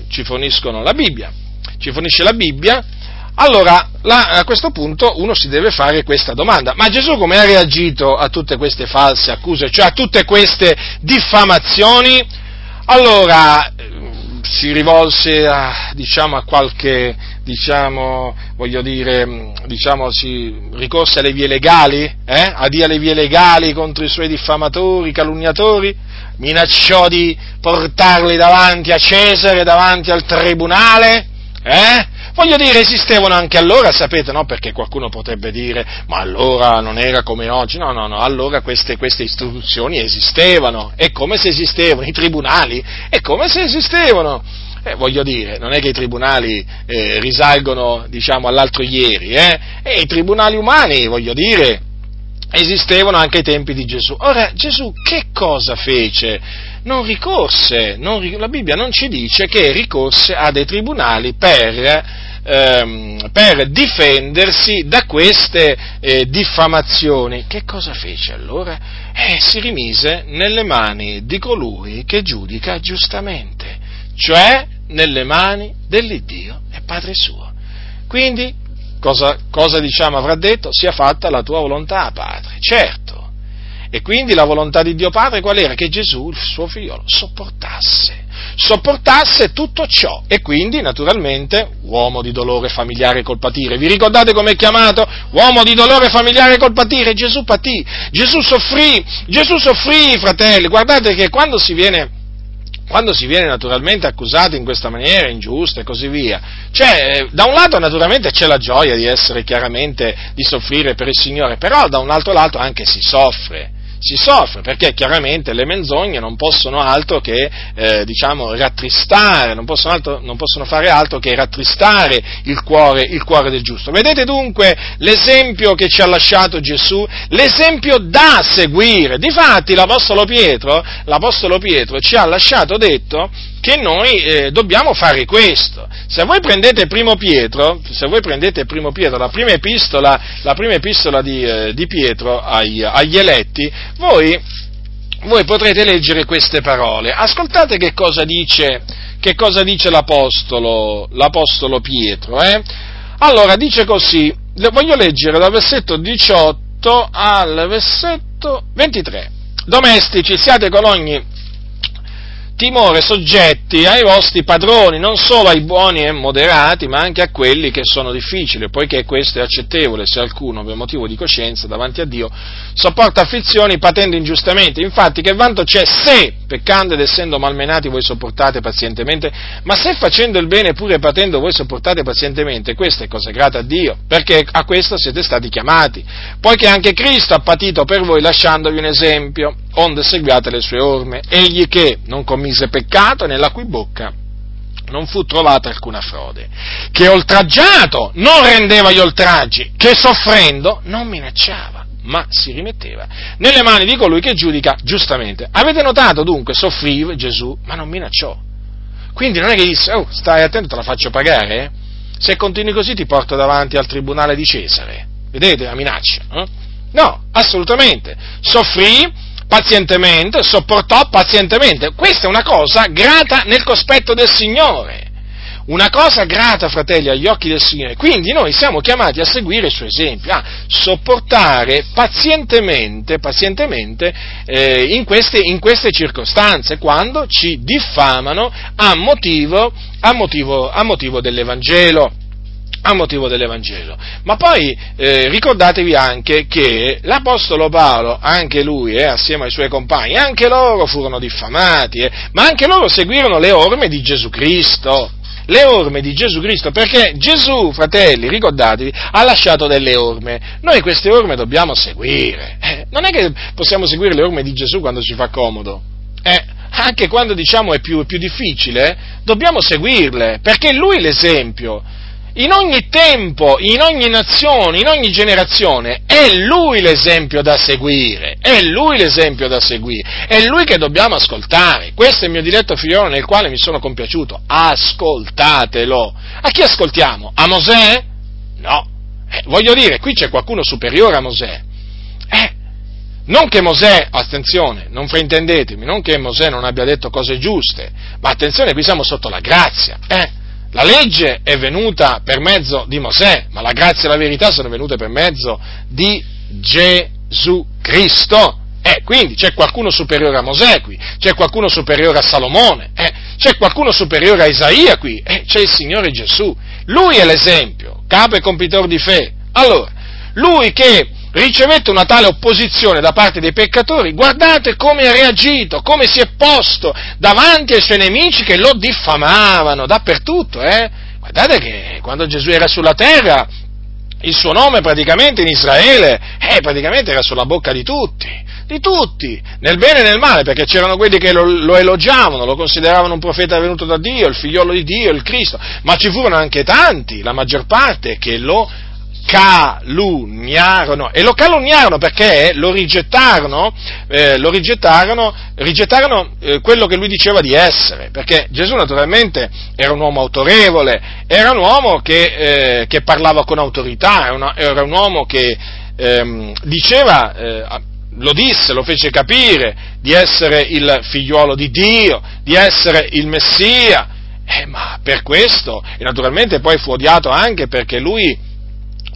ci forniscono la Bibbia, ci fornisce la Bibbia, allora la, a questo punto uno si deve fare questa domanda, ma Gesù come ha reagito a tutte queste false accuse, cioè a tutte queste diffamazioni? Allora, si rivolse a, diciamo, a qualche, diciamo, voglio dire, diciamo, si ricorse alle vie legali, eh? adì alle vie legali contro i suoi diffamatori, calunniatori, minacciò di portarli davanti a Cesare, davanti al tribunale, eh? Voglio dire, esistevano anche allora, sapete, no? Perché qualcuno potrebbe dire, ma allora non era come oggi. No, no, no, allora queste, queste istituzioni esistevano. È come se esistevano, i tribunali, è come se esistevano. Eh, voglio dire, non è che i tribunali eh, risalgono, diciamo, all'altro ieri, eh? E i tribunali umani, voglio dire, esistevano anche ai tempi di Gesù. Ora, Gesù che cosa fece? Non ricorse, non, la Bibbia non ci dice che ricorse a dei tribunali per, ehm, per difendersi da queste eh, diffamazioni. Che cosa fece allora? Eh, si rimise nelle mani di colui che giudica giustamente, cioè nelle mani dell'Iddio e Padre suo. Quindi cosa, cosa diciamo avrà detto? Sia fatta la tua volontà, Padre. Certo. E quindi la volontà di Dio Padre qual era? Che Gesù, il suo figlio, sopportasse, sopportasse tutto ciò e quindi naturalmente uomo di dolore familiare col patire. Vi ricordate com'è chiamato? Uomo di dolore familiare col patire. Gesù patì, Gesù soffrì, Gesù soffrì, fratelli. Guardate che quando si viene quando si viene naturalmente accusati in questa maniera ingiusta e così via, cioè, da un lato naturalmente c'è la gioia di essere chiaramente, di soffrire per il Signore, però da un altro lato anche si soffre, si soffre perché chiaramente le menzogne non possono altro che eh, diciamo, rattristare, non possono, altro, non possono, fare altro che rattristare il cuore, il cuore del giusto. Vedete dunque l'esempio che ci ha lasciato Gesù, l'esempio da seguire. Difatti l'Apostolo Pietro, l'Apostolo Pietro ci ha lasciato detto che noi eh, dobbiamo fare questo. Se voi prendete Primo Pietro, se voi prendete Primo Pietro, la prima epistola, la prima epistola di, eh, di Pietro agli, agli eletti, voi, voi, potrete leggere queste parole. Ascoltate che cosa dice, che cosa dice l'Apostolo, l'Apostolo Pietro. Eh? Allora, dice così, voglio leggere dal versetto 18 al versetto 23. Domestici, siate con ogni timore soggetti ai vostri padroni, non solo ai buoni e moderati, ma anche a quelli che sono difficili, poiché questo è accettevole se alcuno, per motivo di coscienza davanti a Dio, sopporta afflizioni patendo ingiustamente. Infatti, che vanto c'è se, peccando ed essendo malmenati, voi sopportate pazientemente, ma se facendo il bene pure patendo voi sopportate pazientemente, questa è cosa grata a Dio, perché a questo siete stati chiamati, poiché anche Cristo ha patito per voi lasciandovi un esempio, onde seguiate le sue orme, egli che non commise peccato nella cui bocca non fu trovata alcuna frode, che oltraggiato non rendeva gli oltraggi, che soffrendo non minacciava, ma si rimetteva nelle mani di colui che giudica giustamente. Avete notato dunque, soffriva Gesù, ma non minacciò. Quindi non è che disse, oh, stai attento, te la faccio pagare, eh? se continui così ti porto davanti al tribunale di Cesare. Vedete la minaccia? Eh? No, assolutamente. Soffrì, pazientemente, sopportò pazientemente. Questa è una cosa grata nel cospetto del Signore. una cosa grata, fratelli, agli occhi del Signore. Quindi noi siamo chiamati a seguire il suo esempio, a sopportare pazientemente, pazientemente eh, in, queste, in, queste, circostanze, quando ci diffamano a motivo, a motivo, a motivo dell'Evangelo a motivo dell'Evangelo. Ma poi eh, ricordatevi anche che l'Apostolo Paolo, anche lui, eh, assieme ai suoi compagni, anche loro furono diffamati, eh, ma anche loro seguirono le orme di Gesù Cristo. Le orme di Gesù Cristo, perché Gesù, fratelli, ricordatevi, ha lasciato delle orme. Noi queste orme dobbiamo seguire. Eh, non è che possiamo seguire le orme di Gesù quando ci fa comodo. Eh, anche quando diciamo è più, è più difficile, dobbiamo seguirle, perché è lui l'esempio in ogni tempo, in ogni nazione, in ogni generazione, è lui l'esempio da seguire, è lui l'esempio da seguire, è lui che dobbiamo ascoltare. Questo è il mio diletto figliolo nel quale mi sono compiaciuto. Ascoltatelo. A chi ascoltiamo? A Mosè? No. Eh, voglio dire, qui c'è qualcuno superiore a Mosè. Eh, non che Mosè, attenzione, non fraintendetemi, non che Mosè non abbia detto cose giuste, ma attenzione, qui siamo sotto la grazia, eh? La legge è venuta per mezzo di Mosè, ma la grazia e la verità sono venute per mezzo di Gesù Cristo. Eh, quindi c'è qualcuno superiore a Mosè qui, c'è qualcuno superiore a Salomone, eh, c'è qualcuno superiore a Isaia qui, eh, c'è il Signore Gesù. Lui è l'esempio, capo e compitore di fede. Allora, lui che ricevette una tale opposizione da parte dei peccatori, guardate come ha reagito, come si è posto davanti ai suoi nemici che lo diffamavano dappertutto, eh? Guardate che quando Gesù era sulla terra, il suo nome praticamente in Israele, eh, praticamente era sulla bocca di tutti, di tutti, nel bene e nel male, perché c'erano quelli che lo, lo, elogiavano, lo consideravano un profeta venuto da Dio, il figliolo di Dio, il Cristo, ma ci furono anche tanti, la maggior parte, che lo calunniarono. E lo calunniarono perché lo rigettarono, eh, lo rigettarono, rigettarono eh, quello che lui diceva di essere, perché Gesù naturalmente era un uomo autorevole, era un uomo che, eh, che parlava con autorità, era, una, era un uomo che ehm, diceva, eh, lo disse, lo fece capire di essere il figliuolo di Dio, di essere il Messia, eh, ma per questo, e naturalmente poi fu odiato anche perché lui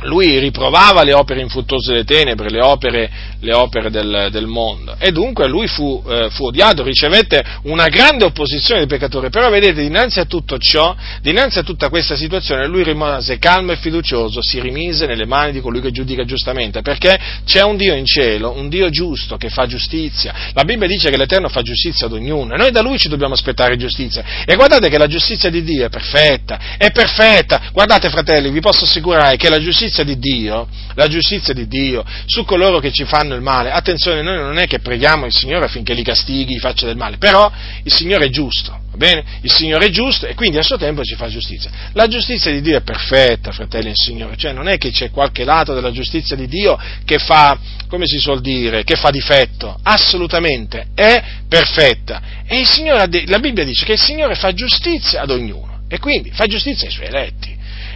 lui riprovava le opere infruttuose delle tenebre, le opere, le opere del, del, mondo, e dunque lui fu, eh, fu, odiato, ricevette una grande opposizione dei peccatori, però vedete, dinanzi a tutto ciò, dinanzi a tutta questa situazione, lui rimase calmo e fiducioso, si rimise nelle mani di colui che giudica giustamente, perché c'è un Dio in cielo, un Dio giusto che fa giustizia. La Bibbia dice che l'Eterno fa giustizia ad ognuno, e noi da lui ci dobbiamo aspettare giustizia. E guardate che la giustizia di Dio è perfetta, è perfetta. Guardate fratelli, vi posso assicurare che la giustizia giustizia di Dio, la giustizia di Dio su coloro che ci fanno il male. Attenzione, noi non è che preghiamo il Signore affinché li castighi, faccia del male, però il Signore è giusto, va bene? Il Signore è giusto e quindi a suo tempo ci fa giustizia. La giustizia di Dio è perfetta, fratelli e Signore, cioè non è che c'è qualche lato della giustizia di Dio che fa, come si suol dire, che fa difetto, assolutamente è perfetta. E Signore, la Bibbia dice che il Signore fa giustizia ad ognuno e quindi fa giustizia ai suoi eletti.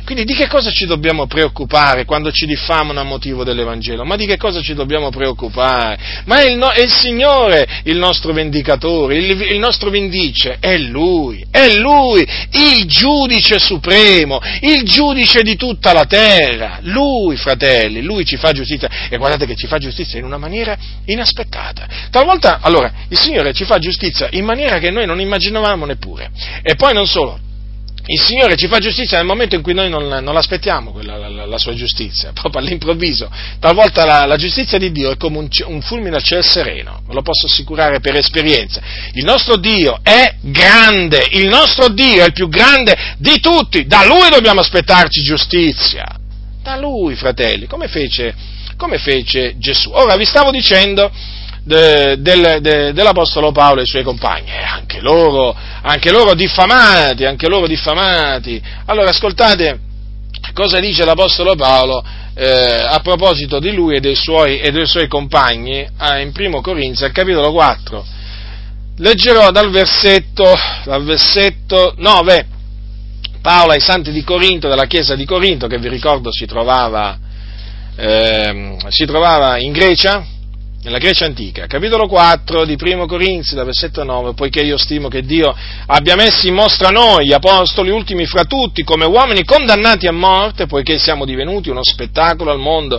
Quindi di che cosa ci dobbiamo preoccupare quando ci diffamano a motivo dell'Evangelo? Ma di che cosa ci dobbiamo preoccupare? Ma è il, no, è il Signore il nostro vendicatore, il, il, nostro vindice, è Lui, è Lui, il giudice supremo, il giudice di tutta la terra. Lui, fratelli, Lui ci fa giustizia e guardate che ci fa giustizia in una maniera inaspettata. Talvolta, allora, il Signore ci fa giustizia in maniera che noi non immaginavamo neppure. E poi non solo, il Signore ci fa giustizia nel momento in cui noi non, non l'aspettiamo, quella, la, la, sua giustizia, proprio all'improvviso. Talvolta la, la giustizia di Dio è come un, un, fulmine al cielo sereno, ve lo posso assicurare per esperienza. Il nostro Dio è grande, il nostro Dio è il più grande di tutti, da Lui dobbiamo aspettarci giustizia. Da Lui, fratelli, come fece, come fece Gesù. Ora vi stavo dicendo de, del, de, dell'Apostolo Paolo e i suoi compagni, eh, anche, loro, anche loro diffamati, anche loro diffamati. Allora ascoltate cosa dice l'Apostolo Paolo eh, a proposito di lui e dei suoi, e dei suoi compagni eh, in Primo Corinzi, al capitolo 4. Leggerò dal versetto, dal versetto 9. Paolo ai santi di Corinto, della chiesa di Corinto, che vi ricordo si trovava, eh, si trovava in Grecia, nella Grecia antica, capitolo 4 di Primo Corinzi, da versetto 9, poiché io stimo che Dio abbia messo in mostra noi, gli apostoli ultimi fra tutti, come uomini condannati a morte, poiché siamo divenuti uno spettacolo al mondo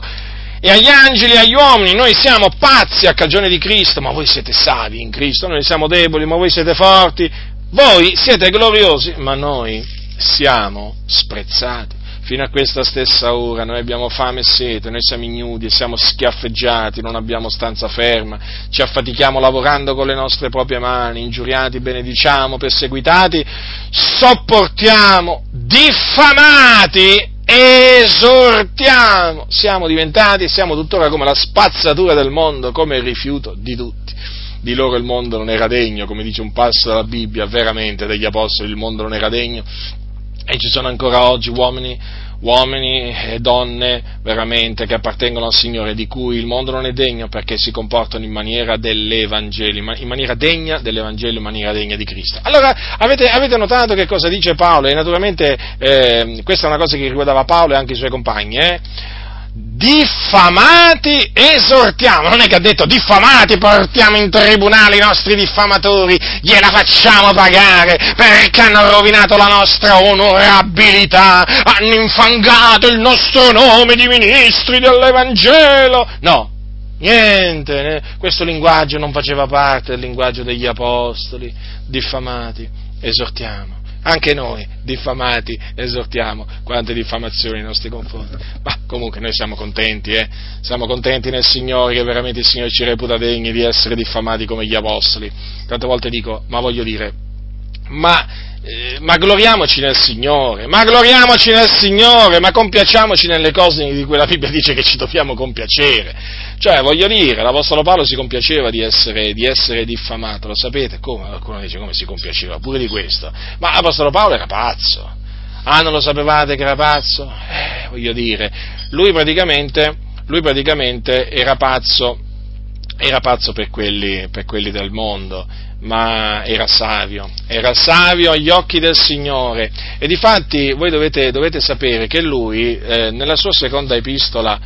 e agli angeli e agli uomini, noi siamo pazzi a cagione di Cristo, ma voi siete savi in Cristo, noi siamo deboli, ma voi siete forti, voi siete gloriosi, ma noi siamo sprezzati fino a questa stessa ora noi abbiamo fame e sete, noi siamo ignudi e siamo schiaffeggiati, non abbiamo stanza ferma, ci affatichiamo lavorando con le nostre proprie mani, ingiuriati, benediciamo, perseguitati, sopportiamo, diffamati, esortiamo, siamo diventati siamo tuttora come la spazzatura del mondo, come il rifiuto di tutti. Di loro il mondo non era degno, come dice un passo della Bibbia, veramente degli apostoli il mondo non era degno, e ci sono ancora oggi uomini, uomini e donne veramente che appartengono al Signore, di cui il mondo non è degno perché si comportano in maniera dell'Evangelo, in maniera degna dell'Evangelo, in maniera degna di Cristo. Allora, avete, avete notato che cosa dice Paolo? E naturalmente eh, questa è una cosa che riguardava Paolo e anche i suoi compagni, eh? Diffamati esortiamo, non è che ha detto diffamati portiamo in tribunale i nostri diffamatori, gliela facciamo pagare perché hanno rovinato la nostra onorabilità, hanno infangato il nostro nome di ministri dell'Evangelo. No, niente, questo linguaggio non faceva parte del linguaggio degli apostoli, diffamati, esortiamo anche noi, diffamati, esortiamo quante diffamazioni nei nostri confronti. Ma comunque noi siamo contenti, eh? Siamo contenti nel Signore che veramente il Signore ci reputa degni di essere diffamati come gli apostoli. Tante volte dico, ma voglio dire, ma eh, ma gloriamoci nel Signore, ma gloriamoci nel Signore, ma compiacciamoci nelle cose di cui la Bibbia dice che ci dobbiamo compiacere. Cioè, voglio dire, l'Apostolo Paolo si compiaceva di essere, di essere diffamato, lo sapete? Come? Qualcuno dice come si compiaceva, pure di questo. Ma l'Apostolo Paolo era pazzo. Ah, non lo sapevate che era pazzo? Eh, voglio dire, lui praticamente, lui praticamente era pazzo, era pazzo per quelli, per quelli del mondo ma era savio, era savio agli occhi del Signore e difatti voi dovete, dovete sapere che lui eh, nella sua seconda epistola,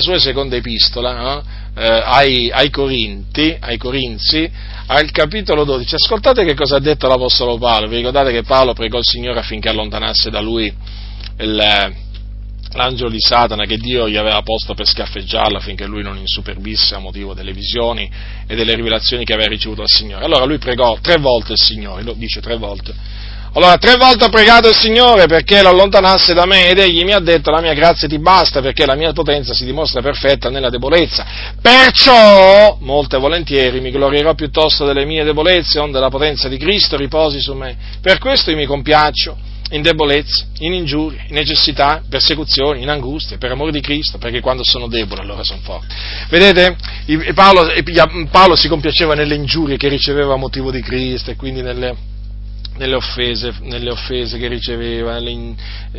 sua seconda epistola no? eh, ai, ai, Corinti, ai Corinzi, al capitolo 12, ascoltate che cosa ha detto l'Apostolo Paolo, vi ricordate che Paolo pregò il Signore affinché allontanasse da lui il, l'angelo di Satana che Dio gli aveva posto per scaffeggiarlo affinché lui non insuperbisse a motivo delle visioni e delle rivelazioni che aveva ricevuto dal Signore. Allora lui pregò tre volte il Signore, lo dice tre volte. Allora tre volte ho pregato il Signore perché lo allontanasse da me ed egli mi ha detto la mia grazia ti basta perché la mia potenza si dimostra perfetta nella debolezza. Perciò, molte volentieri, mi glorierò piuttosto delle mie debolezze, onde la potenza di Cristo riposi su me. Per questo io mi compiaccio in debolezza, in ingiurie, in necessità, in persecuzioni, in angustie, per amore di Cristo, perché quando sono debole allora sono forti. Vedete, Paolo, Paolo si compiaceva nelle ingiurie che riceveva a motivo di Cristo e quindi nelle, nelle, offese, nelle offese, che riceveva, nelle,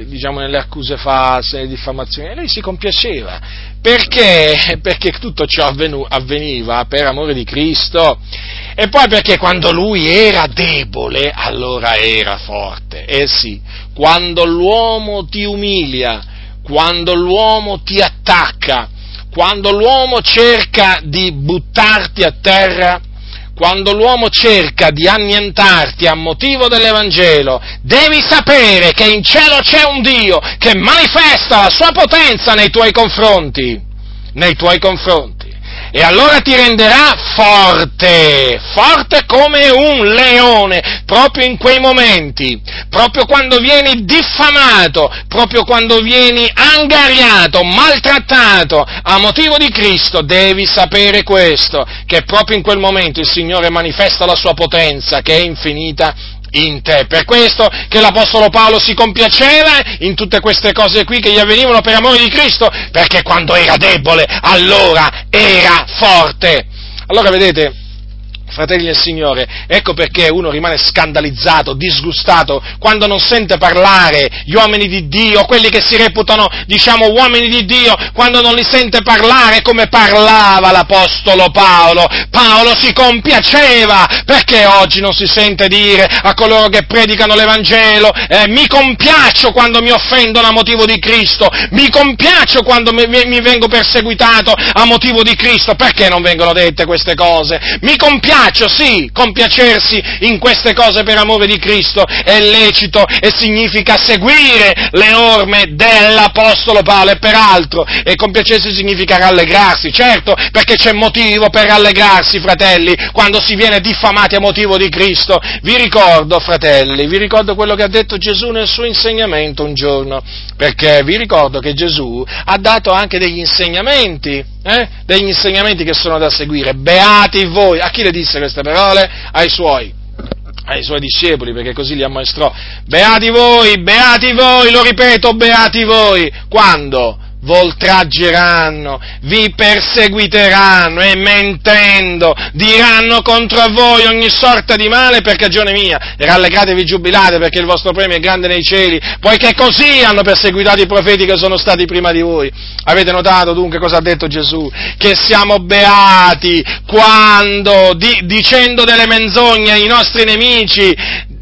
diciamo nelle accuse false, nelle diffamazioni, e lui si compiaceva. Perché? Perché tutto ciò avveniva per amore di Cristo e poi perché quando lui era debole, allora era forte. Eh sì, quando l'uomo ti umilia, quando l'uomo ti attacca, quando l'uomo cerca di buttarti a terra, quando l'uomo cerca di annientarti a motivo dell'Evangelo, devi sapere che in cielo c'è un Dio che manifesta la sua potenza nei tuoi confronti. Nei tuoi confronti e allora ti renderà forte, forte come un leone, proprio in quei momenti, proprio quando vieni diffamato, proprio quando vieni angariato, maltrattato. A motivo di Cristo, devi sapere questo, che proprio in quel momento il Signore manifesta la sua potenza, che è infinita in te. Per questo che l'Apostolo Paolo si compiaceva in tutte queste cose qui che gli avvenivano per amore di Cristo, perché quando era debole allora era forte. Allora vedete, Fratelli del Signore, ecco perché uno rimane scandalizzato, disgustato, quando non sente parlare gli uomini di Dio, quelli che si reputano, diciamo, uomini di Dio, quando non li sente parlare come parlava l'Apostolo Paolo. Paolo si compiaceva, perché oggi non si sente dire a coloro che predicano l'Evangelo, eh, mi compiaccio quando mi offendono a motivo di Cristo, mi compiaccio quando mi, mi vengo perseguitato a motivo di Cristo, perché non vengono dette queste cose? Mi compiaccio compiaccio, sì, compiacersi in queste cose per amore di Cristo è lecito e significa seguire le orme dell'Apostolo Paolo e peraltro, e compiacersi significa rallegrarsi, certo, perché c'è motivo per rallegrarsi, fratelli, quando si viene diffamati a motivo di Cristo. Vi ricordo, fratelli, vi ricordo quello che ha detto Gesù nel suo insegnamento un giorno, perché vi ricordo che Gesù ha dato anche degli insegnamenti, eh? degli insegnamenti che sono da seguire. Beati voi, a chi le disse queste parole? Ai suoi ai suoi discepoli, perché così li ammaestrò. Beati voi, beati voi, lo ripeto, beati voi. Quando? Voltraggeranno, vi perseguiteranno e mentendo diranno contro voi ogni sorta di male per cagione mia. E rallegratevi giubilate perché il vostro premio è grande nei cieli, poiché così hanno perseguitato i profeti che sono stati prima di voi. Avete notato dunque cosa ha detto Gesù? Che siamo beati quando, di, dicendo delle menzogne ai nostri nemici,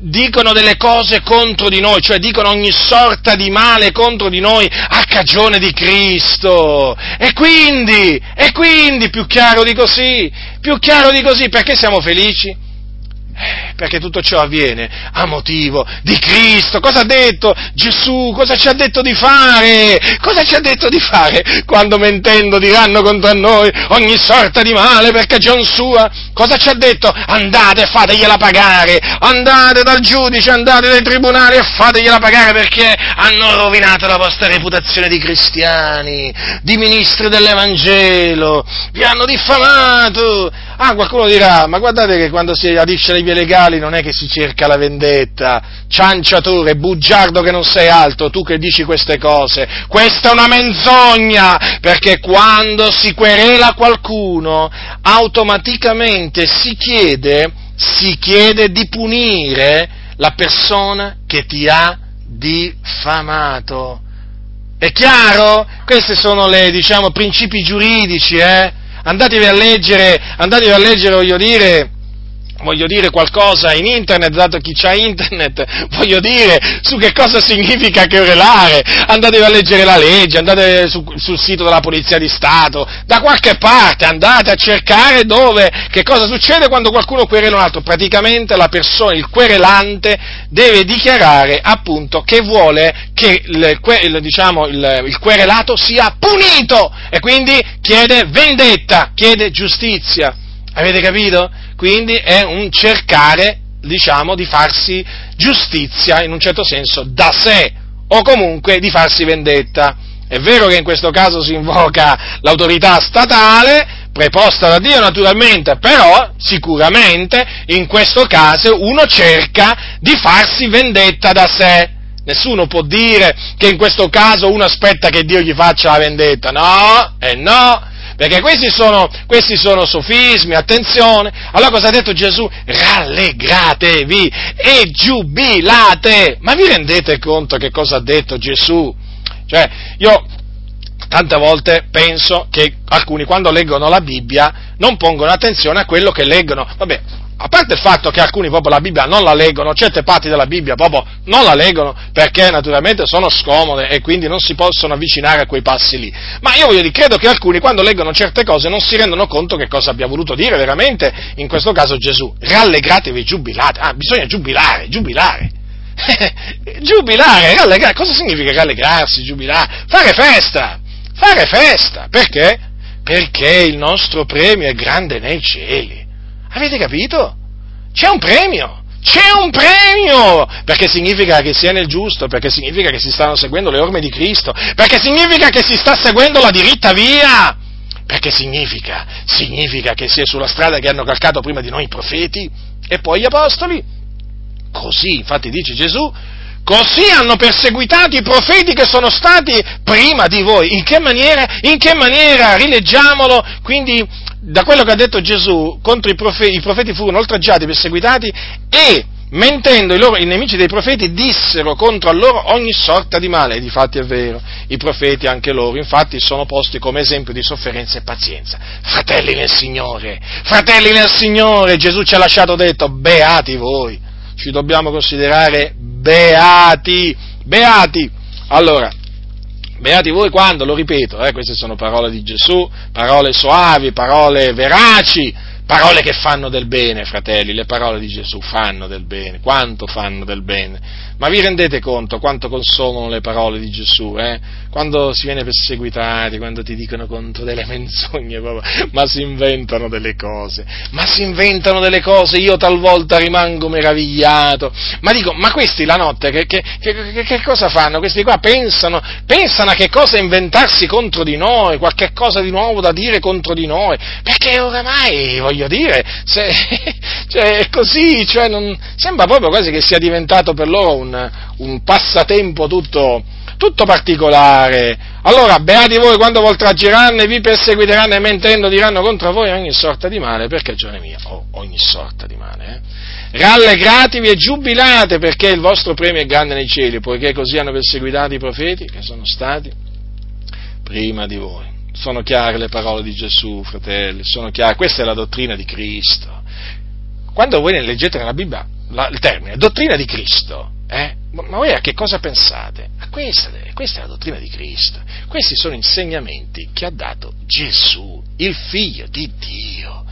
dicono delle cose contro di noi, cioè dicono ogni sorta di male contro di noi a cagione di Cristo. E quindi, e quindi, più chiaro di così, più chiaro di così, perché siamo felici? Perché tutto ciò avviene a motivo di Cristo. Cosa ha detto Gesù? Cosa ci ha detto di fare? Cosa ci ha detto di fare quando mentendo diranno contro noi ogni sorta di male per cagion sua? Cosa ci ha detto? Andate e fategliela pagare, andate dal giudice, andate dai tribunali e fategliela pagare perché hanno rovinato la vostra reputazione di cristiani, di ministri dell'Evangelo, vi hanno diffamato. Ah, qualcuno dirà, ma guardate che quando si adisce le vie legali non è che si cerca la vendetta, cianciatore, bugiardo che non sei altro, tu che dici queste cose. Questa è una menzogna, perché quando si querela qualcuno, automaticamente si chiede, si chiede di punire la persona che ti ha diffamato. È chiaro? Questi sono i diciamo, principi giuridici, eh? Andatevi a leggere, andatevi a leggere, voglio dire, voglio dire qualcosa in internet, dato chi c'ha internet, voglio dire su che cosa significa querelare, andate a leggere la legge, andate su, sul sito della Polizia di Stato, da qualche parte andate a cercare dove, che cosa succede quando qualcuno querela un altro, praticamente la persona, il querelante deve dichiarare appunto che vuole che il, il, diciamo, il, il querelato sia punito e quindi chiede vendetta, chiede giustizia. Avete capito? Quindi è un cercare, diciamo, di farsi giustizia, in un certo senso, da sé, o comunque di farsi vendetta. È vero che in questo caso si invoca l'autorità statale, preposta da Dio naturalmente, però sicuramente in questo caso uno cerca di farsi vendetta da sé. Nessuno può dire che in questo caso uno aspetta che Dio gli faccia la vendetta, no, e eh no, perché questi sono, questi sono sofismi, attenzione. Allora cosa ha detto Gesù? Rallegratevi e giubilate. Ma vi rendete conto che cosa ha detto Gesù? Cioè, io tante volte penso che alcuni quando leggono la Bibbia non pongono attenzione a quello che leggono. Vabbè, a parte il fatto che alcuni proprio la Bibbia non la leggono, certe parti della Bibbia proprio non la leggono perché naturalmente sono scomode e quindi non si possono avvicinare a quei passi lì. Ma io voglio dire, credo che alcuni quando leggono certe cose non si rendono conto che cosa abbia voluto dire veramente, in questo caso Gesù. Rallegratevi, giubilate. Ah, bisogna giubilare, giubilare. giubilare, rallegrare. Cosa significa rallegrarsi, giubilare? Fare festa, fare festa. Perché? Perché il nostro premio è grande nei cieli. Avete capito? C'è un premio! C'è un premio! Perché significa che si è nel giusto, perché significa che si stanno seguendo le orme di Cristo, perché significa che si sta seguendo la diritta via! Perché significa? Significa che si è sulla strada che hanno calcato prima di noi i profeti e poi gli apostoli. Così, infatti dice Gesù, così hanno perseguitato i profeti che sono stati prima di voi. In che maniera? In che maniera? Rileggiamolo, quindi da quello che ha detto Gesù, contro i profeti, i profeti furono oltraggiati, perseguitati e mentendo i, loro, i nemici dei profeti dissero contro loro ogni sorta di male, e difatti è vero, i profeti anche loro, infatti sono posti come esempio di sofferenza e pazienza. Fratelli nel Signore, fratelli nel Signore, Gesù ci ha lasciato detto, beati voi, ci dobbiamo considerare beati, beati. Allora, beati voi quando, lo ripeto, eh, queste sono parole di Gesù, parole soavi, parole veraci, Parole che fanno del bene, fratelli, le parole di Gesù fanno del bene, quanto fanno del bene. Ma vi rendete conto quanto consolano le parole di Gesù, eh? Quando si viene perseguitati, quando ti dicono contro delle menzogne, ma si inventano delle cose, ma si inventano delle cose, io talvolta rimango meravigliato, ma dico, ma questi la notte che, che, che, che cosa fanno? Questi qua pensano, pensano a che cosa inventarsi contro di noi, qualche cosa di nuovo da dire contro di noi, perché oramai, voglio dire, se, cioè, è così, cioè non, sembra proprio quasi che sia diventato per loro un, un passatempo tutto, tutto particolare. Allora, beati voi quando vi oltraggeranno e vi perseguiteranno e mentendo diranno contro voi ogni sorta di male, perché ragione mia, oh, ogni sorta di male, eh? Rallegratevi e giubilate perché il vostro premio è grande nei cieli, poiché così hanno perseguitato i profeti che sono stati prima di voi. Sono chiare le parole di Gesù, fratelli, sono chiare. Questa è la dottrina di Cristo. Quando voi leggete nella Bibbia la, il termine dottrina di Cristo, eh, ma voi a che cosa pensate? A questa, questa è la dottrina di Cristo. Questi sono insegnamenti che ha dato Gesù, il figlio di Dio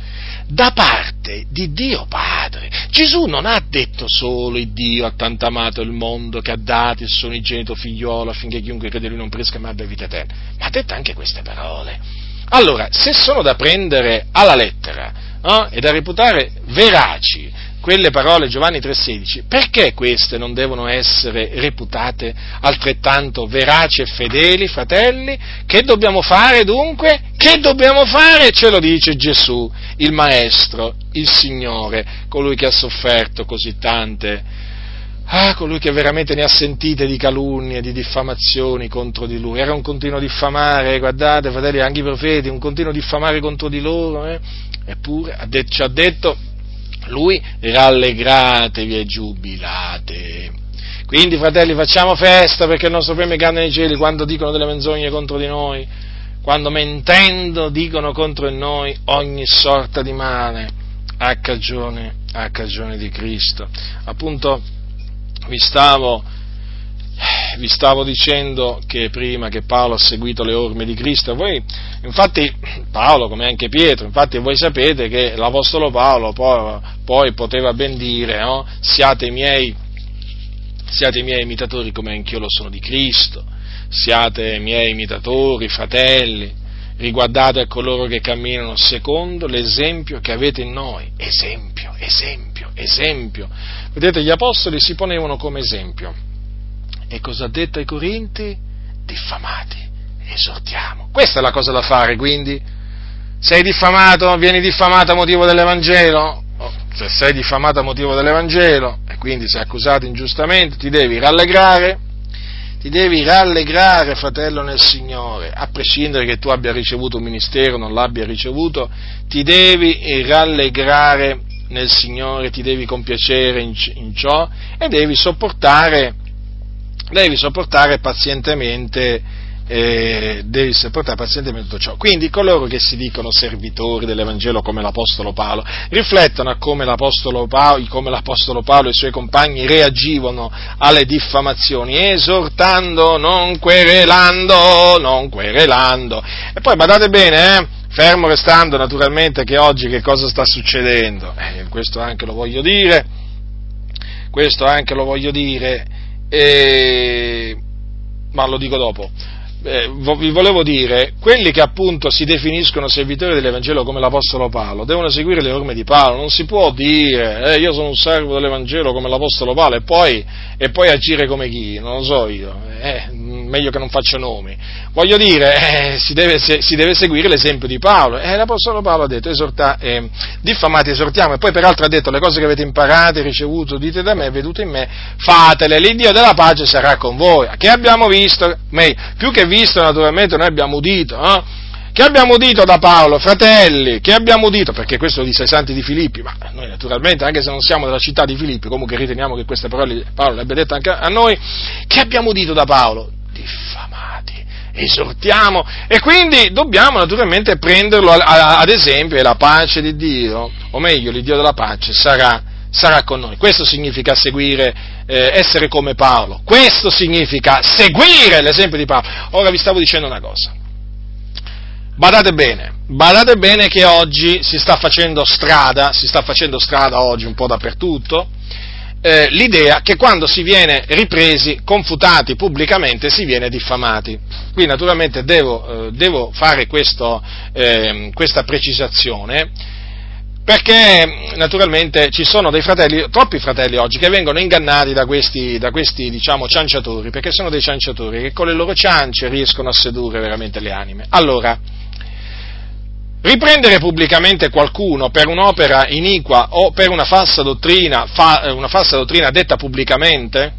da parte di Dio Padre. Gesù non ha detto solo il Dio ha tanto amato il mondo che ha dato il suo unigenito figliolo affinché chiunque crede lui non perisca ma abbia vita eterna, ma ha detto anche queste parole. Allora, se sono da prendere alla lettera eh, e da reputare veraci quelle parole Giovanni 3,16, perché queste non devono essere reputate altrettanto veraci e fedeli, fratelli? Che dobbiamo fare dunque? Che dobbiamo fare? Ce lo dice Gesù, il Maestro, il Signore, colui che ha sofferto così tante, ah, colui che veramente ne ha sentite di calunnie, di diffamazioni contro di lui. Era un continuo diffamare, guardate, fratelli, anche i profeti, un continuo diffamare contro di loro, eh? eppure ci ha detto lui rallegratevi e giubilate. Quindi, fratelli, facciamo festa perché il nostro premio grande nei cieli quando dicono delle menzogne contro di noi, quando mentendo dicono contro di noi ogni sorta di male a cagione, a cagione di Cristo. Appunto, vi stavo vi stavo dicendo che prima che Paolo ha seguito le orme di Cristo, voi, infatti Paolo come anche Pietro, infatti voi sapete che l'Apostolo Paolo poi, poi poteva ben dire, no? siate, miei, siate miei imitatori come anch'io lo sono di Cristo, siate miei imitatori, fratelli, riguardate a coloro che camminano secondo l'esempio che avete in noi, esempio, esempio, esempio. Vedete, gli apostoli si ponevano come esempio e cosa ha detto ai Corinti? Diffamati, esortiamo. Questa è la cosa da fare, quindi. Sei diffamato, vieni diffamato a motivo dell'Evangelo? Oh, se sei diffamato a motivo dell'Evangelo e quindi sei accusato ingiustamente, ti devi rallegrare, ti devi rallegrare, fratello nel Signore, a prescindere che tu abbia ricevuto un ministero o non l'abbia ricevuto, ti devi rallegrare nel Signore, ti devi compiacere in, in ciò e devi sopportare devi sopportare pazientemente, eh, devi sopportare pazientemente tutto ciò. Quindi coloro che si dicono servitori dell'Evangelo come l'Apostolo Paolo, riflettono a come l'Apostolo Paolo, come l'Apostolo Paolo e i suoi compagni reagivano alle diffamazioni, esortando, non querelando, non querelando. E poi badate bene, eh, fermo restando naturalmente che oggi che cosa sta succedendo, eh, questo anche lo voglio dire, questo anche lo voglio dire, e, ma lo dico dopo. Eh, vi volevo dire, quelli che appunto si definiscono servitori dell'Evangelo come l'Apostolo Paolo, devono seguire le orme di Paolo, non si può dire, eh, io sono un servo dell'Evangelo come l'Apostolo Paolo e poi, e poi agire come chi, non lo so io, eh, meglio che non faccio nomi. Voglio dire, eh, si, deve, si, deve, seguire l'esempio di Paolo. E l'Apostolo Paolo ha detto, esorta, eh, diffamate, esortiamo, e poi peraltro ha detto, le cose che avete imparate, ricevuto, dite da me, vedute in me, fatele, l'Iddio della pace sarà con voi. Che abbiamo visto, meglio, più che visto naturalmente noi abbiamo udito, eh? Che abbiamo udito da Paolo, fratelli, che abbiamo udito, perché questo lo dice ai santi di Filippi, ma noi naturalmente, anche se non siamo della città di Filippi, comunque riteniamo che queste parole Paolo le abbia dette anche a noi, che abbiamo udito da Paolo? Diffamati, esortiamo, e quindi dobbiamo naturalmente prenderlo ad esempio, e la pace di Dio, o meglio, l'Iddio della pace, sarà, sarà con noi. Questo significa seguire, eh, essere come Paolo, questo significa seguire l'esempio di Paolo. Ora vi stavo dicendo una cosa Badate bene, badate bene che oggi si sta facendo strada, si sta facendo strada oggi un po' dappertutto, eh, l'idea che quando si viene ripresi, confutati pubblicamente, si viene diffamati. Qui naturalmente devo, eh, devo fare questo, eh, questa precisazione perché naturalmente ci sono dei fratelli, troppi fratelli oggi, che vengono ingannati da questi, da questi diciamo, cianciatori, perché sono dei cianciatori che con le loro ciance riescono a sedurre veramente le anime. Allora, Riprendere pubblicamente qualcuno per un'opera iniqua o per una falsa dottrina, fa, eh, una falsa dottrina detta pubblicamente,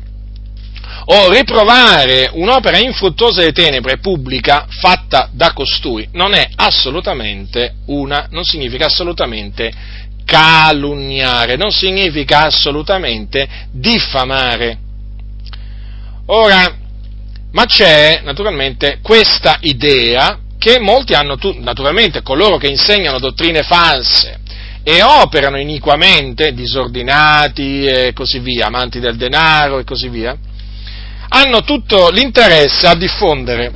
o riprovare un'opera infruttuosa di tenebre pubblica fatta da costui, non è assolutamente una, non significa assolutamente calunniare, non significa assolutamente diffamare. Ora, ma c'è naturalmente questa idea che molti hanno, naturalmente coloro che insegnano dottrine false e operano iniquamente, disordinati e così via, amanti del denaro e così via, hanno tutto l'interesse a diffondere,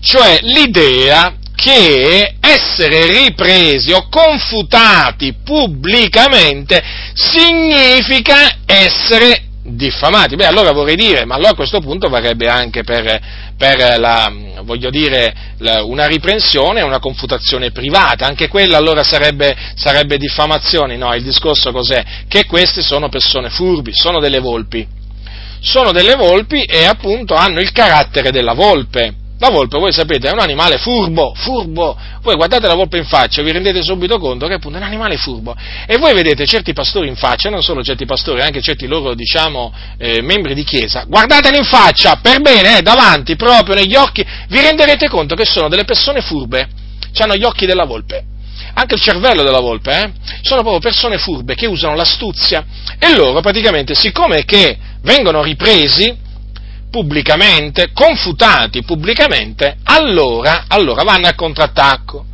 cioè l'idea che essere ripresi o confutati pubblicamente significa essere diffamati. Beh, allora vorrei dire, ma allora a questo punto varrebbe anche per, per la, dire, la, una riprensione una confutazione privata, anche quella allora sarebbe, sarebbe diffamazione. No, il discorso cos'è? Che queste sono persone furbi, sono delle volpi. Sono delle volpi e appunto hanno il carattere della volpe. La volpe, voi sapete, è un animale furbo, furbo. Voi guardate la volpe in faccia vi rendete subito conto che appunto è un animale furbo. E voi vedete certi pastori in faccia, non solo certi pastori, anche certi loro, diciamo, eh, membri di chiesa, guardateli in faccia, per bene, eh, davanti, proprio negli occhi, vi renderete conto che sono delle persone furbe. Hanno gli occhi della volpe anche il cervello della volpe, eh? sono proprio persone furbe che usano l'astuzia e loro praticamente, siccome che vengono ripresi, pubblicamente, confutati pubblicamente, allora, allora vanno al contrattacco.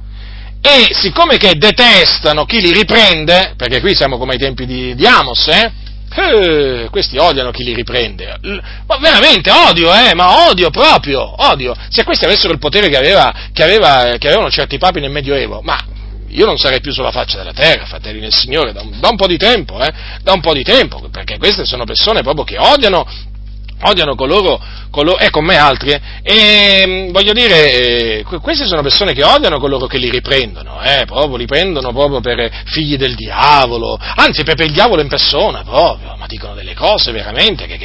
E siccome che detestano chi li riprende, perché qui siamo come ai tempi di, di Amos, eh? Eh, questi odiano chi li riprende. Ma veramente odio, eh, ma odio proprio, odio. Se questi avessero il potere che, aveva, che, aveva, che avevano certi papi nel Medioevo, ma io non sarei più sulla faccia della terra, fratelli del Signore, da un, da un po' di tempo, eh, da un po' di tempo, perché queste sono persone proprio che odiano odiano coloro, coloro, e con me altri, eh, e mm, voglio dire, eh, queste sono persone che odiano coloro che li riprendono, eh, proprio, li prendono proprio per figli del diavolo, anzi per, per il diavolo in persona proprio, ma dicono delle cose veramente che,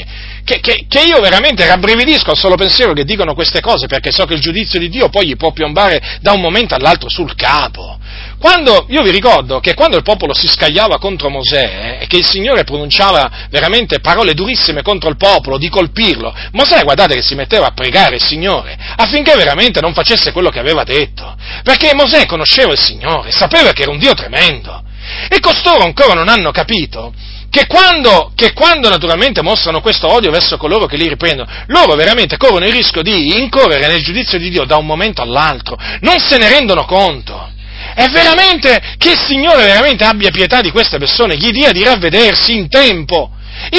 che, che, che io veramente rabbrividisco al solo pensiero che dicono queste cose perché so che il giudizio di Dio poi gli può piombare da un momento all'altro sul capo. Quando, io vi ricordo che quando il popolo si scagliava contro Mosè eh, e che il Signore pronunciava veramente parole durissime contro il popolo di colpirlo, Mosè guardate che si metteva a pregare il Signore affinché veramente non facesse quello che aveva detto, perché Mosè conosceva il Signore, sapeva che era un Dio tremendo. E costoro ancora non hanno capito che quando, che quando, naturalmente mostrano questo odio verso coloro che li riprendono, loro veramente corrono il rischio di incorrere nel giudizio di Dio da un momento all'altro, non se ne rendono conto. È veramente che il Signore veramente abbia pietà di queste persone, gli dia di ravvedersi in tempo,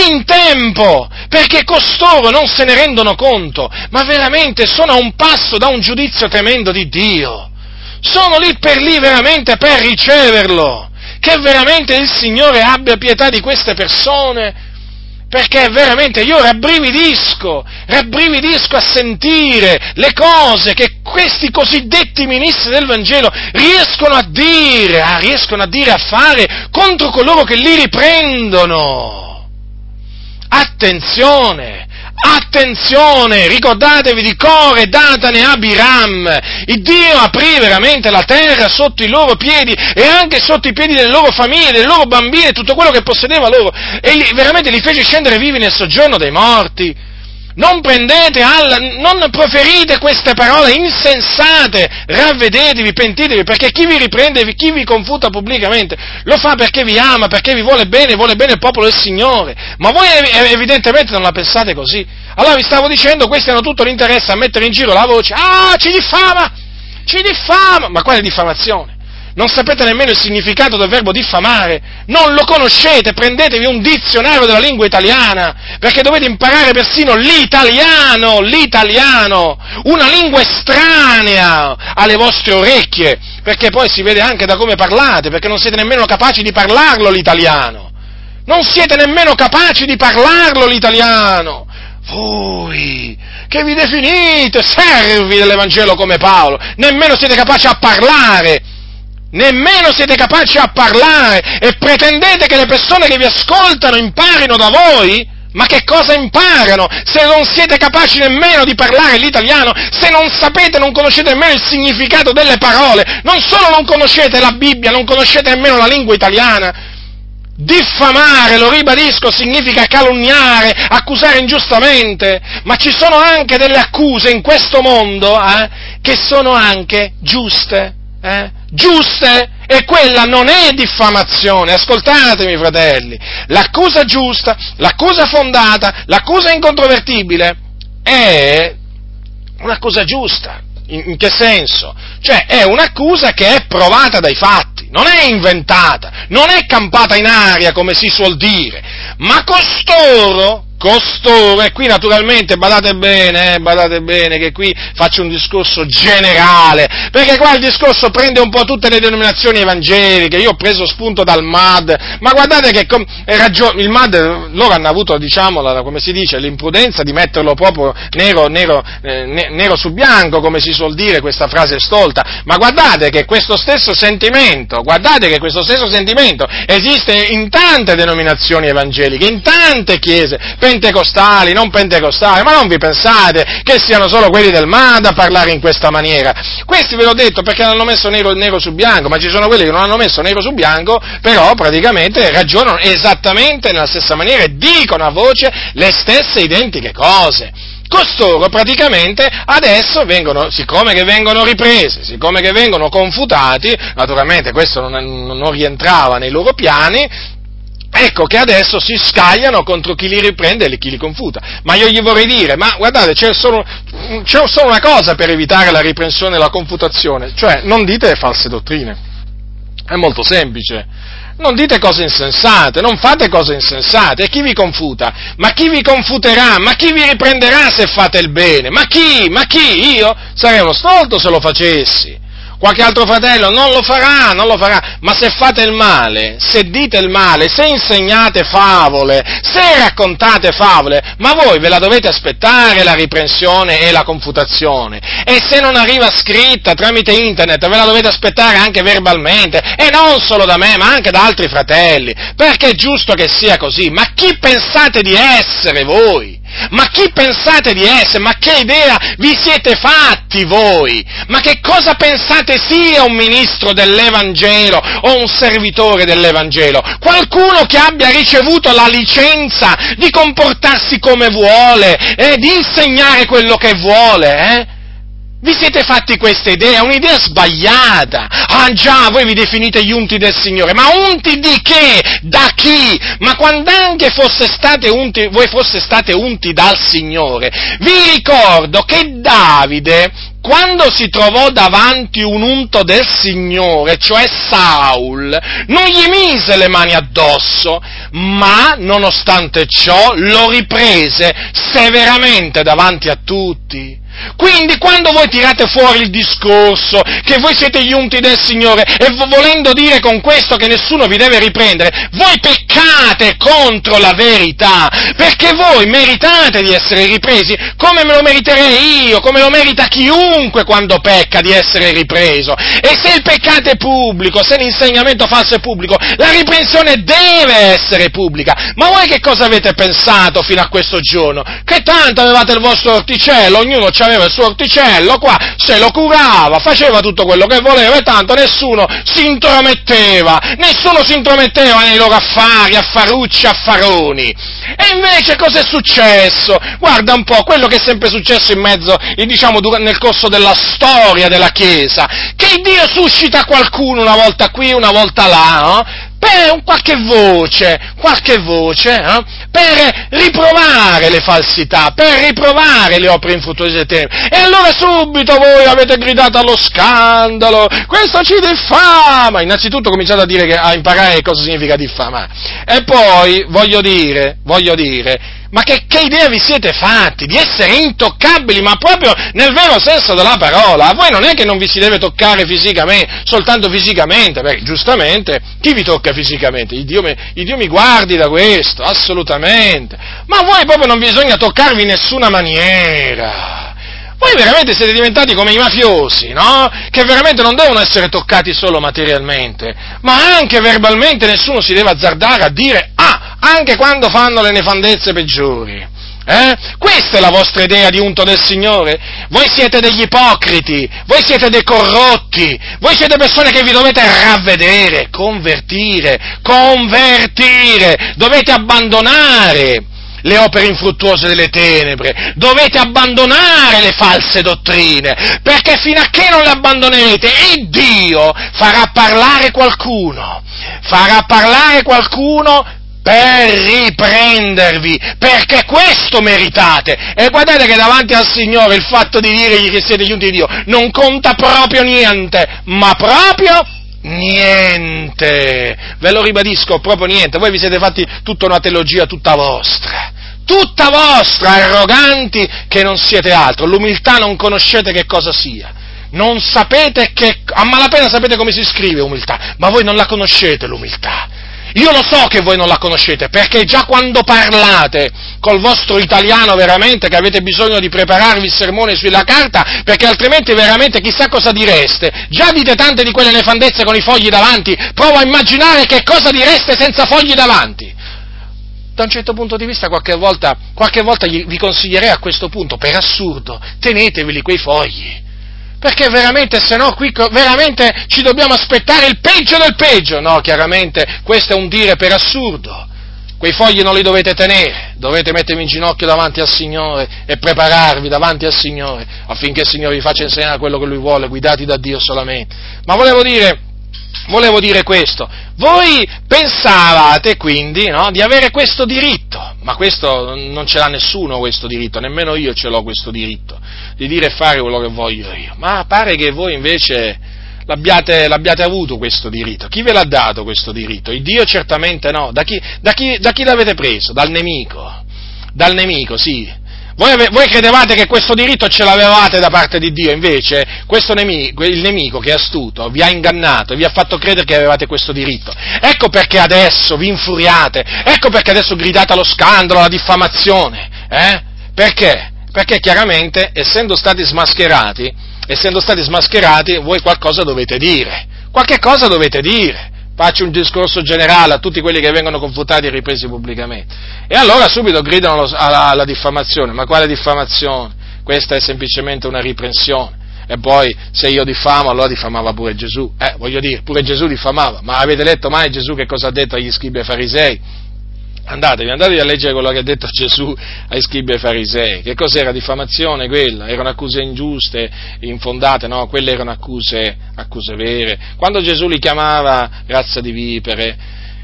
in tempo, perché costoro non se ne rendono conto, ma veramente sono a un passo da un giudizio tremendo di Dio. Sono lì per lì veramente per riceverlo. Che veramente il Signore abbia pietà di queste persone perché veramente io rabbrividisco, rabbrividisco a sentire le cose che questi cosiddetti ministri del Vangelo riescono a dire, ah, riescono a dire, a fare contro coloro che li riprendono. Attenzione, Attenzione, ricordatevi di Core, Datane Abiram. Il Dio aprì veramente la terra sotto i loro piedi e anche sotto i piedi delle loro famiglie, delle loro bambine, tutto quello che possedeva loro. E li, veramente li fece scendere vivi nel soggiorno dei morti. Non prendete alla, non proferite queste parole insensate, ravvedetevi, pentitevi, perché chi vi riprende, chi vi confuta pubblicamente, lo fa perché vi ama, perché vi vuole bene, vuole bene il popolo del Signore. Ma voi evidentemente non la pensate così. Allora vi stavo dicendo, questi hanno tutto l'interesse a mettere in giro la voce, ah, ci diffama, ci diffama, ma quale diffamazione? Non sapete nemmeno il significato del verbo diffamare, non lo conoscete, prendetevi un dizionario della lingua italiana, perché dovete imparare persino l'italiano, l'italiano, una lingua estranea alle vostre orecchie, perché poi si vede anche da come parlate, perché non siete nemmeno capaci di parlarlo l'italiano. Non siete nemmeno capaci di parlarlo l'italiano. Voi, che vi definite servi dell'Evangelo come Paolo, nemmeno siete capaci a parlare nemmeno siete capaci a parlare e pretendete che le persone che vi ascoltano imparino da voi? Ma che cosa imparano se non siete capaci nemmeno di parlare l'italiano, se non sapete, non conoscete nemmeno il significato delle parole, non solo non conoscete la Bibbia, non conoscete nemmeno la lingua italiana? Diffamare, lo ribadisco, significa calunniare, accusare ingiustamente, ma ci sono anche delle accuse in questo mondo eh, che sono anche giuste eh, giuste e quella non è diffamazione. Ascoltatemi, fratelli, l'accusa giusta, l'accusa fondata, l'accusa incontrovertibile è un'accusa giusta. In, in, che senso? Cioè è un'accusa che è provata dai fatti, non è inventata, non è campata in aria come si suol dire, ma costoro costoro, e qui naturalmente badate bene, eh, badate bene che qui faccio un discorso generale, perché qua il discorso prende un po' tutte le denominazioni evangeliche, io ho preso spunto dal MAD, ma guardate che com- ragione, il MAD, loro hanno avuto, diciamo, la, come si dice, l'imprudenza di metterlo proprio nero, nero, eh, nero su bianco, come si suol dire questa frase stolta, ma guardate che questo stesso sentimento, guardate che questo stesso sentimento esiste in tante denominazioni evangeliche, in tante chiese, pentecostali, non pentecostali, ma non vi pensate che siano solo quelli del MAD a parlare in questa maniera. Questi ve l'ho detto perché hanno messo nero, nero su bianco, ma ci sono quelli che non hanno messo nero su bianco, però praticamente ragionano esattamente nella stessa maniera e dicono a voce le stesse identiche cose costoro praticamente adesso vengono, siccome che vengono ripresi, siccome che vengono confutati, naturalmente questo non, non rientrava nei loro piani, ecco che adesso si scagliano contro chi li riprende e chi li confuta. Ma io gli vorrei dire, ma guardate, c'è solo, c'è solo una cosa per evitare la riprensione e la confutazione, cioè non dite false dottrine. È molto semplice. Non dite cose insensate, non fate cose insensate. E chi vi confuta? Ma chi vi confuterà? Ma chi vi riprenderà se fate il bene? Ma chi? Ma chi? Io? Sarei uno stolto se lo facessi qualche altro fratello non lo farà, non lo farà, ma se fate il male, se dite il male, se insegnate favole, se raccontate favole, ma voi ve la dovete aspettare la riprensione e la confutazione, e se non arriva scritta tramite internet, ve la dovete aspettare anche verbalmente, e non solo da me, ma anche da altri fratelli, perché è giusto che sia così, ma chi pensate di essere voi? Ma chi pensate di essere? Ma che idea vi siete fatti voi? Ma che cosa pensate sia un ministro dell'Evangelo o un servitore dell'Evangelo? Qualcuno che abbia ricevuto la licenza di comportarsi come vuole e di insegnare quello che vuole, eh? Vi siete fatti questa idea? Un'idea sbagliata. Ah già, voi vi definite gli unti del Signore, ma unti di che? Da chi? Ma quando anche fosse state unti, voi foste state unti dal Signore, vi ricordo che Davide, quando si trovò davanti un unto del Signore, cioè Saul, non gli mise le mani addosso, ma nonostante ciò lo riprese severamente davanti a tutti Quindi quando voi tirate fuori il discorso che voi siete gli unti del Signore e volendo dire con questo che nessuno vi deve riprendere, voi peccate contro la verità, perché voi meritate di essere ripresi come me lo meriterei io, come lo merita chiunque quando pecca di essere ripreso. E se il peccato è pubblico, se l'insegnamento falso è pubblico, la riprensione deve essere pubblica. Ma voi che cosa avete pensato fino a questo giorno? Che tanto avevate il vostro orticello, ognuno aveva il suo orticello qua, se lo curava, faceva tutto quello che voleva e tanto nessuno si intrometteva, nessuno si intrometteva nei loro affari, affarucci, affaroni. E invece cos'è successo? Guarda un po', quello che è sempre successo in mezzo, diciamo, nel corso della storia della Chiesa, che Dio suscita qualcuno una volta qui, una volta là, no? Per qualche voce, qualche voce, eh, per riprovare le falsità, per riprovare le opere infruttuose del tempo. E allora subito voi avete gridato allo scandalo, questo ci diffama! Innanzitutto cominciate a, dire che, a imparare cosa significa diffamare. E poi, voglio dire, voglio dire, ma che, che, idea vi siete fatti di essere intoccabili, ma proprio nel vero senso della parola? A voi non è che non vi si deve toccare fisicamente, soltanto fisicamente, perché giustamente chi vi tocca fisicamente? Il Dio, il Dio mi guardi da questo, assolutamente. Ma a voi proprio non bisogna toccarvi in nessuna maniera. Voi veramente siete diventati come i mafiosi, no? Che veramente non devono essere toccati solo materialmente, ma anche verbalmente nessuno si deve azzardare a dire ah, anche quando fanno le nefandezze peggiori. Eh? Questa è la vostra idea di unto del Signore? Voi siete degli ipocriti, voi siete dei corrotti, voi siete persone che vi dovete ravvedere, convertire, convertire, dovete abbandonare le opere infruttuose delle tenebre, dovete abbandonare le false dottrine, perché fino a che non le abbandonerete, il Dio farà parlare qualcuno, farà parlare qualcuno per riprendervi, perché questo meritate. E guardate che davanti al Signore il fatto di dirgli che siete giunti di Dio non conta proprio niente, ma proprio Niente, ve lo ribadisco, proprio niente. Voi vi siete fatti tutta una teologia tutta vostra, tutta vostra, arroganti che non siete altro. L'umiltà non conoscete che cosa sia. Non sapete che, a malapena sapete come si scrive umiltà, ma voi non la conoscete l'umiltà. Io lo so che voi non la conoscete, perché già quando parlate col vostro italiano veramente che avete bisogno di prepararvi il sermone sulla carta, perché altrimenti veramente chissà cosa direste. Già dite tante di quelle nefandezze con i fogli davanti, provo a immaginare che cosa direste senza fogli davanti. Da un certo punto di vista qualche volta, qualche volta vi consiglierei a questo punto, per assurdo, teneteveli quei fogli perché veramente, se no, qui veramente ci dobbiamo aspettare il peggio del peggio. No, chiaramente, questo è un dire per assurdo. Quei fogli non li dovete tenere, dovete mettervi in ginocchio davanti al Signore e prepararvi davanti al Signore affinché il Signore vi faccia insegnare quello che Lui vuole, guidati da Dio solamente. Ma volevo dire, volevo dire questo, voi pensavate quindi no, di avere questo diritto, ma questo non ce l'ha nessuno questo diritto, nemmeno io ce l'ho questo diritto, di dire e fare quello che voglio io, ma pare che voi invece l'abbiate, l'abbiate avuto questo diritto. Chi ve l'ha dato questo diritto? Il Dio certamente no, da chi, da chi, da chi l'avete preso? Dal nemico, dal nemico, sì, voi, voi, credevate che questo diritto ce l'avevate da parte di Dio, invece nemico, il nemico che è astuto vi ha ingannato vi ha fatto credere che avevate questo diritto. Ecco perché adesso vi infuriate, ecco perché adesso gridate allo scandalo, alla diffamazione. Eh? Perché? Perché chiaramente, essendo stati smascherati, essendo stati smascherati, voi qualcosa dovete dire. Qualche cosa dovete dire faccio un discorso generale a tutti quelli che vengono confutati e ripresi pubblicamente. E allora subito gridano alla, alla diffamazione, ma quale diffamazione? Questa è semplicemente una riprensione. E poi se io diffamo, allora diffamava pure Gesù. Eh, voglio dire, pure Gesù diffamava. Ma avete letto mai Gesù che cosa ha detto agli scribi e farisei? Andatevi, andatevi a leggere quello che ha detto Gesù ai scribi e ai farisei. Che cos'era diffamazione quella? Erano accuse ingiuste, infondate, no? Quelle erano accuse, accuse vere. Quando Gesù li chiamava razza di vipere,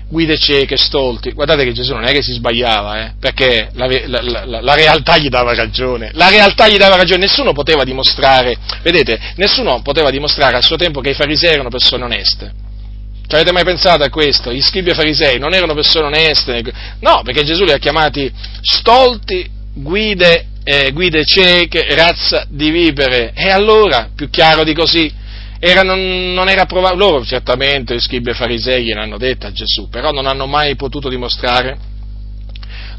guide cieche, stolti, guardate che Gesù non è che si sbagliava, eh? perché la, la, la, la, realtà gli dava ragione. La realtà gli dava ragione, nessuno poteva dimostrare, vedete, nessuno poteva dimostrare al suo tempo che i farisei erano persone oneste ci avete mai pensato a questo? Gli scribi e farisei non erano persone oneste, no, perché Gesù li ha chiamati stolti, guide eh, guide cieche, razza di vipere. E allora, più chiaro di così, era, non, non, era probabile, loro certamente, i scribi e farisei gliel'hanno detto a Gesù, però non hanno mai potuto dimostrare,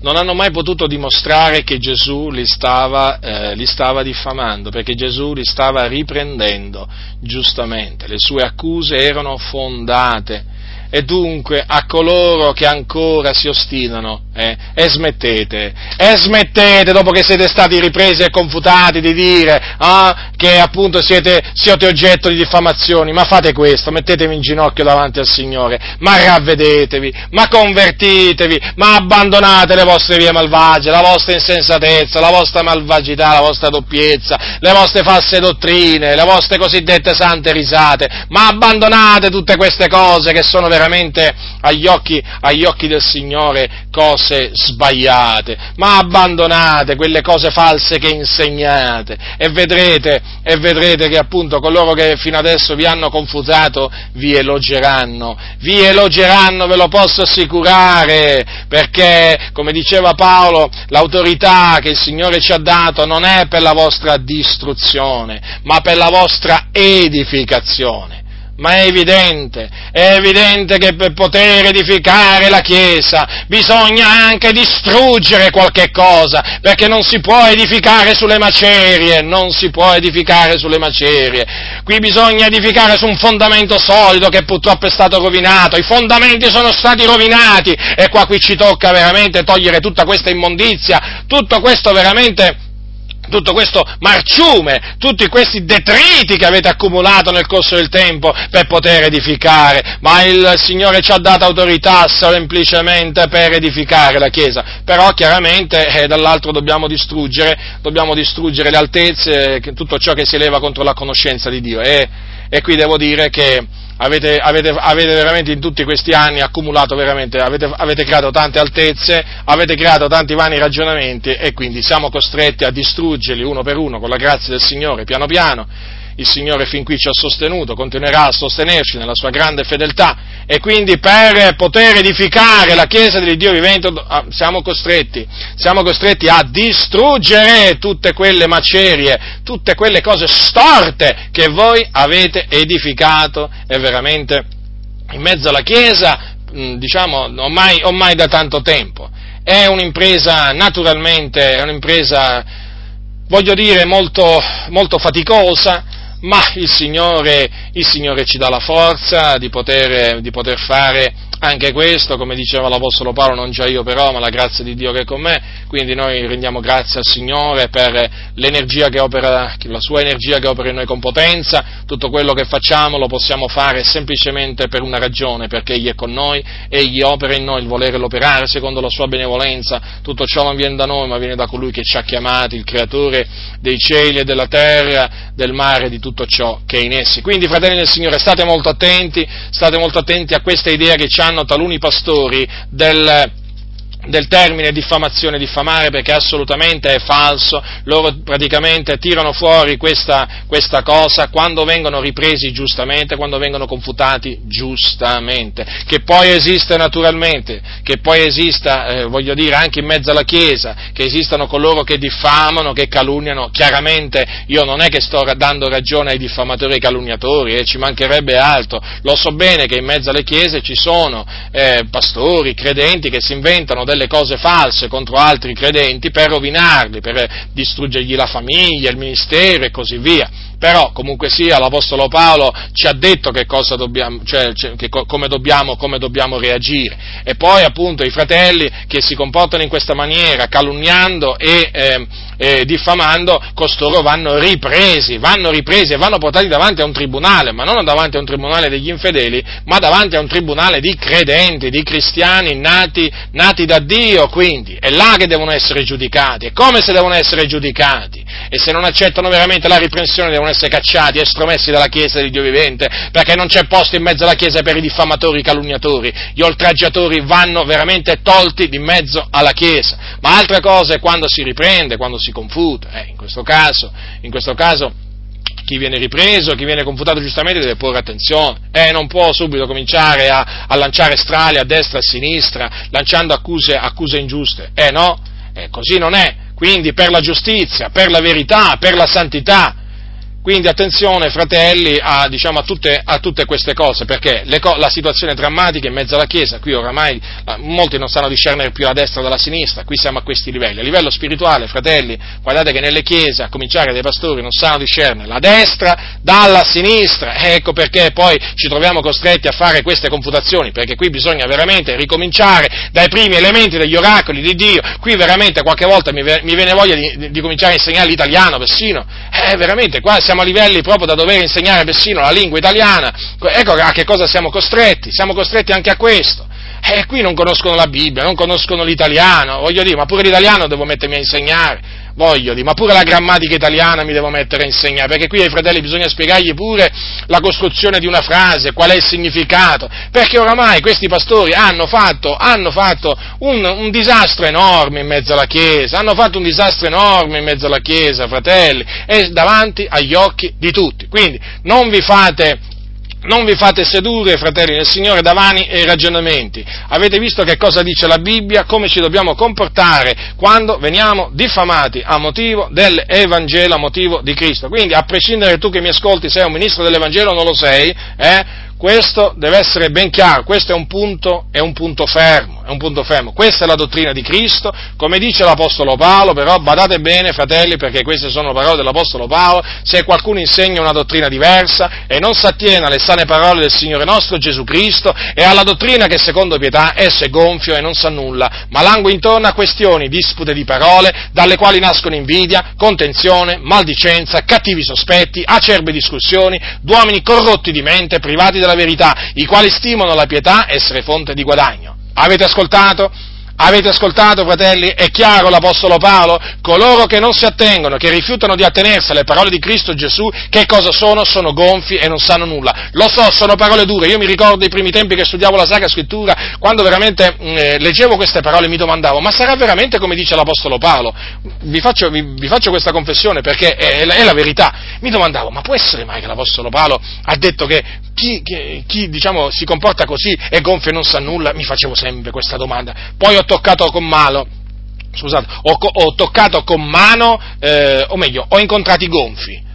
non hanno mai potuto dimostrare che Gesù li stava, eh, li stava diffamando, perché Gesù li stava riprendendo giustamente, le sue accuse erano fondate e dunque a coloro che ancora si ostinano, eh, e smettete, e smettete dopo che siete stati ripresi e confutati di dire ah, che appunto siete, siete oggetto di diffamazioni, ma fate questo, mettetevi in ginocchio davanti al Signore, ma ravvedetevi, ma convertitevi, ma abbandonate le vostre vie malvagie, la vostra insensatezza, la vostra malvagità, la vostra doppiezza, le vostre false dottrine, le vostre cosiddette sante risate, ma abbandonate tutte queste cose che sono veramente veramente agli occhi, agli occhi del Signore cose sbagliate, ma abbandonate quelle cose false che insegnate. E vedrete, e vedrete che appunto coloro che fino adesso vi hanno confutato vi elogieranno, vi elogieranno, ve lo posso assicurare, perché come diceva Paolo, l'autorità che il Signore ci ha dato non è per la vostra distruzione, ma per la vostra edificazione ma è evidente, è evidente che per poter edificare la Chiesa bisogna anche distruggere qualche cosa, perché non si può edificare sulle macerie, non si può edificare sulle macerie. Qui bisogna edificare su un fondamento solido che purtroppo è stato rovinato, i fondamenti sono stati rovinati e qua qui ci tocca veramente togliere tutta questa immondizia, tutto questo veramente tutto questo marciume, tutti questi detriti che avete accumulato nel corso del tempo per poter edificare, ma il Signore ci ha dato autorità semplicemente per edificare la Chiesa, però chiaramente eh, dall'altro dobbiamo distruggere, dobbiamo distruggere le altezze, tutto ciò che si eleva contro la conoscenza di Dio. E, e qui devo dire che avete, avete, avete, veramente in tutti questi anni accumulato veramente, avete, avete, creato tante altezze, avete creato tanti vani ragionamenti e quindi siamo costretti a distruggerli uno per uno con la grazia del Signore piano piano il Signore fin qui ci ha sostenuto, continuerà a sostenerci nella sua grande fedeltà e quindi per poter edificare la Chiesa del Dio vivente ah, siamo costretti, siamo costretti a distruggere tutte quelle macerie, tutte quelle cose storte che voi avete edificato e veramente in mezzo alla Chiesa, diciamo, ormai, ormai da tanto tempo. È un'impresa, naturalmente, è un'impresa, voglio dire, molto, molto faticosa, ma il Signore, il Signore, ci dà la forza di poter, di poter fare anche questo, come diceva l'Apostolo Paolo, non già io però, ma la grazia di Dio che è con me, quindi noi rendiamo grazie al Signore per l'energia che opera, la sua energia che opera in noi con potenza, tutto quello che facciamo lo possiamo fare semplicemente per una ragione, perché Egli è con noi, Egli opera in noi il volere e l'operare secondo la sua benevolenza, tutto ciò non viene da noi, ma viene da colui che ci ha chiamati, il creatore dei cieli e della terra, del mare e di tutto ciò che è in essi. Quindi, fratelli del Signore, state molto attenti, state molto attenti a questa idea che ci hanno taluni pastori del, del termine diffamazione, diffamare perché assolutamente è falso, loro praticamente tirano fuori questa, questa, cosa quando vengono ripresi giustamente, quando vengono confutati giustamente, che poi esiste naturalmente, che poi esista, eh, voglio dire, anche in mezzo alla Chiesa, che esistano coloro che diffamano, che calunniano, chiaramente io non è che sto dando ragione ai diffamatori e ai calunniatori, eh, ci mancherebbe altro, lo so bene che in mezzo alle Chiese ci sono eh, pastori, credenti che si inventano delle cose false contro altri credenti per rovinarli, per distruggergli la famiglia, il ministero e così via però comunque sia l'Apostolo Paolo ci ha detto che cosa dobbiamo, cioè, che, come, dobbiamo, come dobbiamo reagire. E poi appunto i fratelli che si comportano in questa maniera calunniando e eh, eh, diffamando, costoro vanno ripresi, vanno ripresi e vanno portati davanti a un tribunale, ma non davanti a un tribunale degli infedeli, ma davanti a un tribunale di credenti, di cristiani nati, nati da Dio, quindi. È là che devono essere giudicati, e come se devono essere giudicati, e se non accettano veramente la riprensione devono essere cacciati, estromessi dalla Chiesa di Dio vivente, perché non c'è posto in mezzo alla Chiesa per i diffamatori, i calunniatori, gli oltraggiatori vanno veramente tolti di mezzo alla Chiesa. Ma altra cosa è quando si riprende, quando si confuta, eh, in questo caso, in questo caso chi viene ripreso, chi viene confutato giustamente deve porre attenzione eh, non può subito cominciare a, a, lanciare strali a destra e a sinistra, lanciando accuse, accuse ingiuste. Eh no, eh, così non è quindi per la giustizia, per la verità, per la santità. Quindi attenzione, fratelli, a, diciamo, a, tutte, a tutte, queste cose, perché co- la situazione drammatica in mezzo alla Chiesa, qui oramai la, molti non sanno discernere più la destra dalla sinistra, qui siamo a questi livelli. A livello spirituale, fratelli, guardate che nelle Chiese, a cominciare dai pastori, non sanno discernere la destra dalla sinistra, ecco perché poi ci troviamo costretti a fare queste confutazioni, perché qui bisogna veramente ricominciare dai primi elementi degli oracoli di Dio, qui veramente qualche volta mi, mi viene voglia di, di, cominciare a insegnare l'italiano persino, eh, veramente, qua siamo a livelli proprio da dover insegnare persino la lingua italiana, ecco a che cosa siamo costretti, siamo costretti anche a questo. E eh, qui non conoscono la Bibbia, non conoscono l'italiano, voglio dire, ma pure l'italiano devo mettermi a insegnare. Voglio dire, ma pure la grammatica italiana mi devo mettere a insegnare, perché qui ai fratelli bisogna spiegargli pure la costruzione di una frase, qual è il significato, perché oramai questi pastori hanno fatto, hanno fatto un, un, disastro enorme in mezzo alla Chiesa, hanno fatto un disastro enorme in mezzo alla Chiesa, fratelli, e davanti agli occhi di tutti. Quindi non vi fate non vi fate sedurre, fratelli del Signore, da e ragionamenti. Avete visto che cosa dice la Bibbia, come ci dobbiamo comportare quando veniamo diffamati a motivo dell'Evangelo, a motivo di Cristo. Quindi, a prescindere tu che mi ascolti, sei un ministro dell'Evangelo o non lo sei, eh, questo deve essere ben chiaro, questo è un punto, è un punto fermo, è un punto fermo. Questa è la dottrina di Cristo, come dice l'Apostolo Paolo, però badate bene, fratelli, perché queste sono le parole dell'Apostolo Paolo, se qualcuno insegna una dottrina diversa e non si attiene alle sane parole del Signore nostro Gesù Cristo e alla dottrina che secondo pietà esso è gonfio e non sa nulla, ma langue intorno a questioni, dispute di parole, dalle quali nascono invidia, contenzione, maldicenza, cattivi sospetti, acerbe discussioni, d'uomini corrotti di mente, privati della della verità, i quali stimano la pietà essere fonte di guadagno. Avete ascoltato? Avete ascoltato, fratelli? È chiaro l'Apostolo Paolo? Coloro che non si attengono, che rifiutano di attenersi alle parole di Cristo Gesù, che cosa sono? Sono gonfi e non sanno nulla. Lo so, sono parole dure. Io mi ricordo i primi tempi che studiavo la Sacra Scrittura, quando veramente mm, eh, leggevo queste parole mi domandavo, ma sarà veramente come dice l'Apostolo Paolo? Vi faccio, vi, vi faccio questa confessione perché è, è, la verità. Mi domandavo, ma può essere mai che l'Apostolo Paolo ha detto che chi, chi, chi diciamo, si comporta così è gonfio e non sa nulla? Mi facevo sempre questa domanda. Poi ho toccato con mano, scusate, ho, ho toccato con mano, eh, o meglio, ho incontrato i gonfi.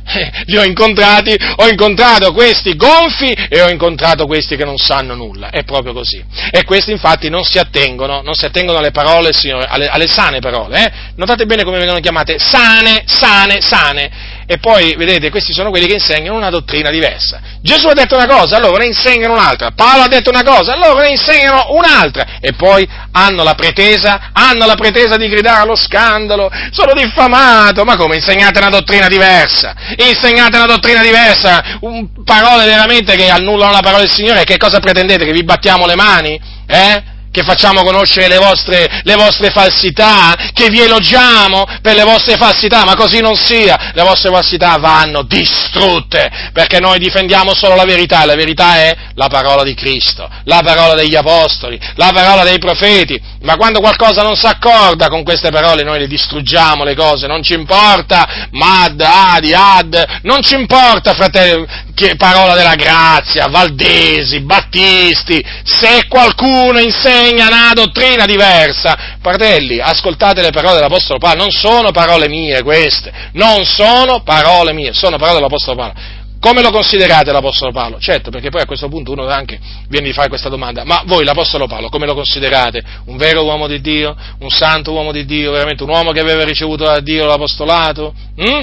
li ho incontrati, ho incontrato questi gonfi e ho incontrato questi che non sanno nulla, è proprio così. E questi infatti non si attengono, non si attengono alle parole, Signore, alle, alle sane parole, eh? Notate bene come vengono chiamate, sane, sane, sane e poi, vedete, questi sono quelli che insegnano una dottrina diversa. Gesù ha detto una cosa, allora ne insegnano un'altra. Paolo ha detto una cosa, allora ne insegnano un'altra. E poi hanno la pretesa, hanno la pretesa di gridare allo scandalo. Sono diffamato. Ma come insegnate una dottrina diversa? Insegnate una dottrina diversa, un, parole veramente che annullano la parola del Signore. Che cosa pretendete? Che vi battiamo le mani? Eh? Che facciamo conoscere le vostre, le vostre, falsità, che vi elogiamo per le vostre falsità, ma così non sia. Le vostre falsità vanno distrutte, perché noi difendiamo solo la verità, e la verità è la parola di Cristo, la parola degli apostoli, la parola dei profeti, ma quando qualcosa non si accorda con queste parole noi le distruggiamo le cose, non ci importa, mad, adi, ad, non ci importa, fratelli, che parola della grazia, Valdesi, Battisti, se qualcuno insegna una dottrina diversa, fratelli, ascoltate le parole dell'Apostolo Paolo, non sono parole mie queste, non sono parole mie, sono parole dell'Apostolo Paolo. Come lo considerate l'Apostolo Paolo? Certo, perché poi a questo punto uno anche viene di fare questa domanda, ma voi l'Apostolo Paolo come lo considerate? Un vero uomo di Dio? Un santo uomo di Dio? Veramente un uomo che aveva ricevuto da Dio l'apostolato? Mm?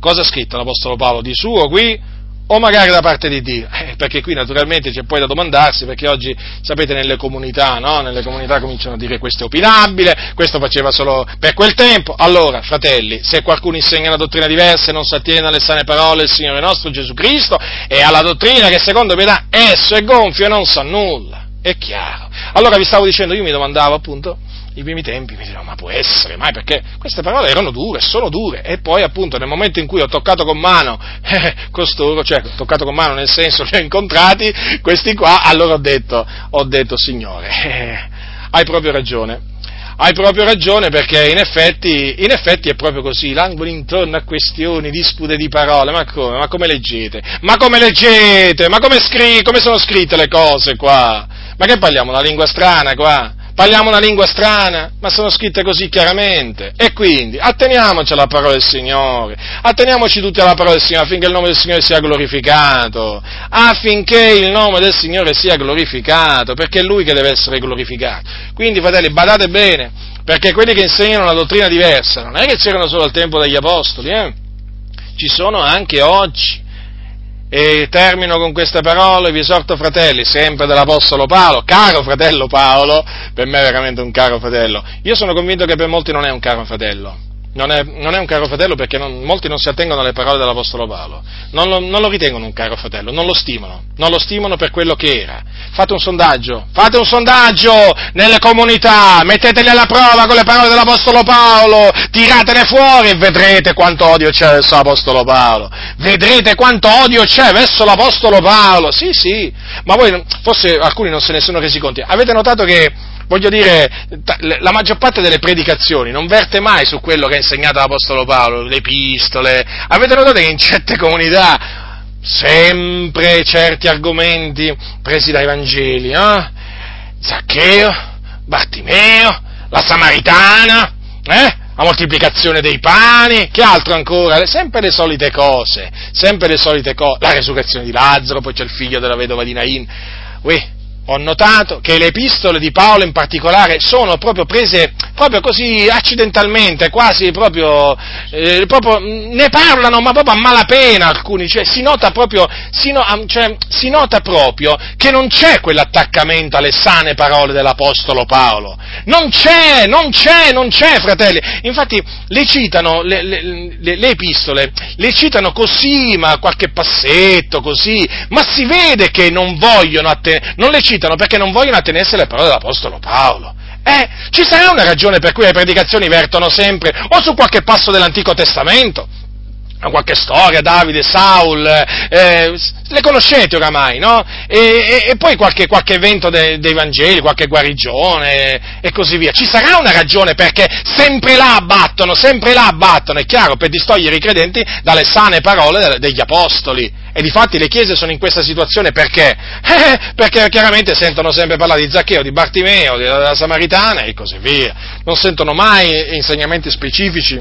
Cosa ha scritto l'Apostolo Paolo? Di suo qui? O magari da parte di Dio? Eh, perché qui naturalmente c'è poi da domandarsi, perché oggi, sapete, nelle comunità, no? Nelle comunità cominciano a dire questo è opinabile, questo faceva solo per quel tempo. Allora, fratelli, se qualcuno insegna una dottrina diversa e non si attiene alle sane parole del Signore nostro Gesù Cristo e alla dottrina che secondo pietà esso è gonfio e non sa nulla, è chiaro. Allora vi stavo dicendo, io mi domandavo appunto, i primi tempi mi dicono, ma può essere, mai perché queste parole erano dure, sono dure, e poi appunto nel momento in cui ho toccato con mano eh, costoro, cioè ho toccato con mano nel senso li ho incontrati, questi qua, allora ho detto, ho detto Signore, eh, hai proprio ragione, hai proprio ragione perché in effetti, in effetti, è proprio così, l'angolo intorno a questioni, dispute di parole, ma come, ma come leggete? Ma come leggete? Ma come, scri- come sono scritte le cose qua? Ma che parliamo, una lingua strana qua? Parliamo una lingua strana, ma sono scritte così chiaramente. E quindi atteniamoci alla parola del Signore, atteniamoci tutti alla parola del Signore affinché il nome del Signore sia glorificato, affinché il nome del Signore sia glorificato, perché è Lui che deve essere glorificato. Quindi, fratelli, badate bene, perché quelli che insegnano una dottrina diversa non è che c'erano solo al tempo degli Apostoli, eh? ci sono anche oggi. E termino con queste parole, vi esorto fratelli, sempre dell'Apostolo Paolo, caro fratello Paolo, per me è veramente un caro fratello. Io sono convinto che per molti non è un caro fratello, non è, non è, un caro fratello perché non, molti non si attengono alle parole dell'Apostolo Paolo, non lo, non lo, ritengono un caro fratello, non lo stimano, non lo stimano per quello che era. Fate un sondaggio, fate un sondaggio nelle comunità, metteteli alla prova con le parole dell'Apostolo Paolo, tiratene fuori e vedrete quanto odio c'è verso l'Apostolo Paolo, vedrete quanto odio c'è verso l'Apostolo Paolo, sì sì, ma voi forse alcuni non se ne sono resi conti, avete notato che voglio dire, la maggior parte delle predicazioni non verte mai su quello che ha insegnato l'Apostolo Paolo, le epistole. Avete notato che in certe comunità sempre certi argomenti presi dai Vangeli, eh? Zaccheo, Bartimeo, la Samaritana, eh? la moltiplicazione dei pani, che altro ancora? Sempre le solite cose, sempre le solite cose, la resurrezione di Lazzaro, poi c'è il figlio della vedova di Nain. Uè, ho notato che le epistole di Paolo in particolare sono proprio prese proprio così accidentalmente, quasi proprio, eh, proprio ne parlano ma proprio a malapena alcuni, cioè si nota proprio, si, no, cioè, si nota proprio che non c'è quell'attaccamento alle sane parole dell'Apostolo Paolo, non c'è, non c'è, non c'è fratelli, infatti le citano, le, le, le, le epistole, le citano così, ma qualche passetto così, ma si vede che non vogliono, atten- non le citano perché non vogliono attenersi alle parole dell'Apostolo Paolo. Eh, ci sarà una ragione per cui le predicazioni vertono sempre o su qualche passo dell'Antico Testamento, qualche storia, Davide, Saul, eh, le conoscete oramai, no? E, e, e poi qualche, qualche evento de, dei Vangeli, qualche guarigione e così via. Ci sarà una ragione perché sempre là abbattono, sempre là abbattono, è chiaro, per distogliere i credenti dalle sane parole degli Apostoli. E difatti le chiese sono in questa situazione perché? Eh, perché chiaramente sentono sempre parlare di Zaccheo, di Bartimeo, della Samaritana e così via. Non sentono mai insegnamenti specifici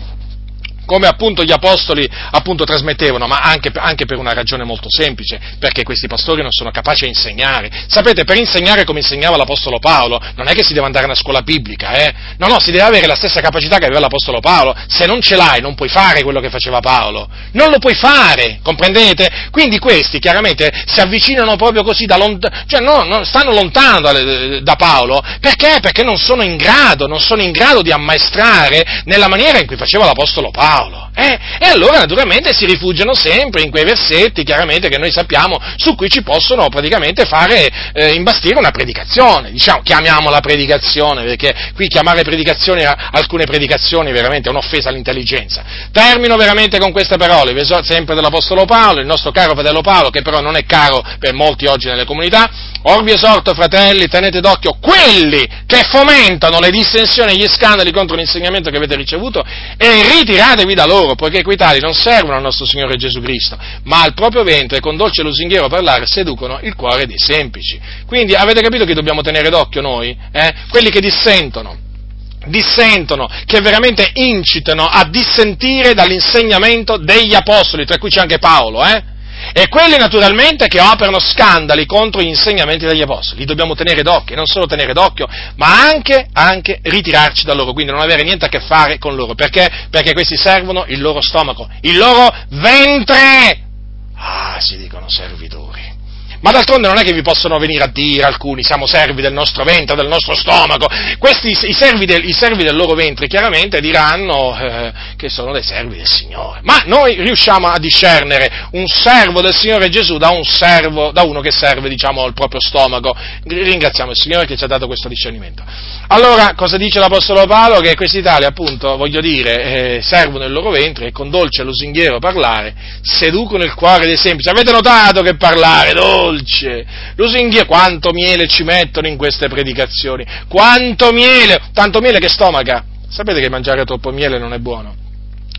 come appunto gli apostoli appunto trasmettevano, ma anche, anche, per una ragione molto semplice, perché questi pastori non sono capaci a insegnare. Sapete, per insegnare come insegnava l'apostolo Paolo, non è che si deve andare a una scuola biblica, eh? No, no, si deve avere la stessa capacità che aveva l'apostolo Paolo. Se non ce l'hai, non puoi fare quello che faceva Paolo. Non lo puoi fare, comprendete? Quindi questi chiaramente si avvicinano proprio così da lontano, cioè no, no, stanno lontano da, da Paolo, perché? Perché non sono in grado, non sono in grado di ammaestrare nella maniera in cui faceva l'apostolo Paolo. Paolo. Eh? E allora naturalmente si rifugiano sempre in quei versetti, chiaramente che noi sappiamo, su cui ci possono praticamente fare eh, imbastire una predicazione. Diciamo, chiamiamola predicazione, perché qui chiamare predicazione alcune predicazioni veramente è un'offesa all'intelligenza. Termino veramente con queste parole, sempre dell'Apostolo Paolo, il nostro caro fratello Paolo, che però non è caro per molti oggi nelle comunità. Or vi esorto, fratelli, tenete d'occhio quelli che fomentano le dissensioni e gli scandali contro l'insegnamento che avete ricevuto e ritiratevi da loro, poiché quei tali non servono al nostro Signore Gesù Cristo, ma al proprio vento e con dolce lusinghiero parlare seducono il cuore dei semplici. Quindi avete capito che dobbiamo tenere d'occhio noi? Eh? Quelli che dissentono dissentono, che veramente incitano a dissentire dall'insegnamento degli apostoli, tra cui c'è anche Paolo, eh? E quelli naturalmente che operano scandali contro gli insegnamenti degli apostoli, li dobbiamo tenere d'occhio, e non solo tenere d'occhio, ma anche, anche ritirarci da loro, quindi non avere niente a che fare con loro, perché? Perché questi servono il loro stomaco, il loro ventre! Ah, si dicono servitori. Ma d'altronde non è che vi possono venire a dire alcuni, siamo servi del nostro ventre, del nostro stomaco. Questi, i servi del, i servi del loro ventre chiaramente diranno eh, che sono dei servi del Signore. Ma noi riusciamo a discernere un servo del Signore Gesù da un servo, da uno che serve, diciamo, il proprio stomaco. Ringraziamo il Signore che ci ha dato questo discernimento. Allora, cosa dice l'Apostolo Paolo? Che questi tali, appunto, voglio dire, eh, servono il loro ventre e con dolce lusinghiero parlare seducono il cuore dei semplici. Avete notato che parlare dolce, lusinghiero, quanto miele ci mettono in queste predicazioni? Quanto miele, tanto miele che stomaca. Sapete che mangiare troppo miele non è buono?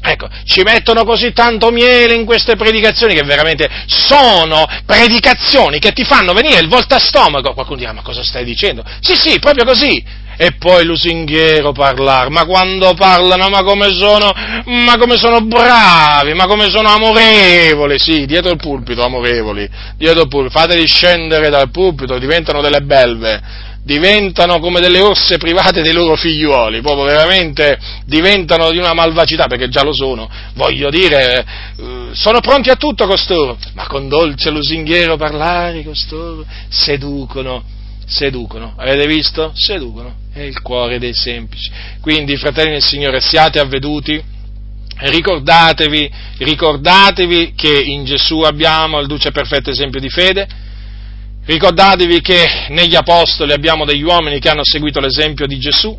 Ecco, ci mettono così tanto miele in queste predicazioni che veramente sono predicazioni che ti fanno venire il volta stomaco. Qualcuno dirà, ma cosa stai dicendo? Sì, sì, proprio così e poi lusinghiero parlare, ma quando parlano, ma come sono, ma come sono bravi, ma come sono amorevoli, sì, dietro il pulpito amorevoli, dietro il pulpito, fateli scendere dal pulpito, diventano delle belve, diventano come delle orse private dei loro figliuoli, proprio veramente diventano di una malvagità, perché già lo sono, voglio dire, eh, sono pronti a tutto costoro, ma con dolce lusinghiero parlare costoro, seducono, seducono, avete visto? Seducono. È il cuore dei semplici. Quindi, fratelli del Signore, siate avveduti, ricordatevi, ricordatevi che in Gesù abbiamo il duce perfetto esempio di fede, ricordatevi che negli Apostoli abbiamo degli uomini che hanno seguito l'esempio di Gesù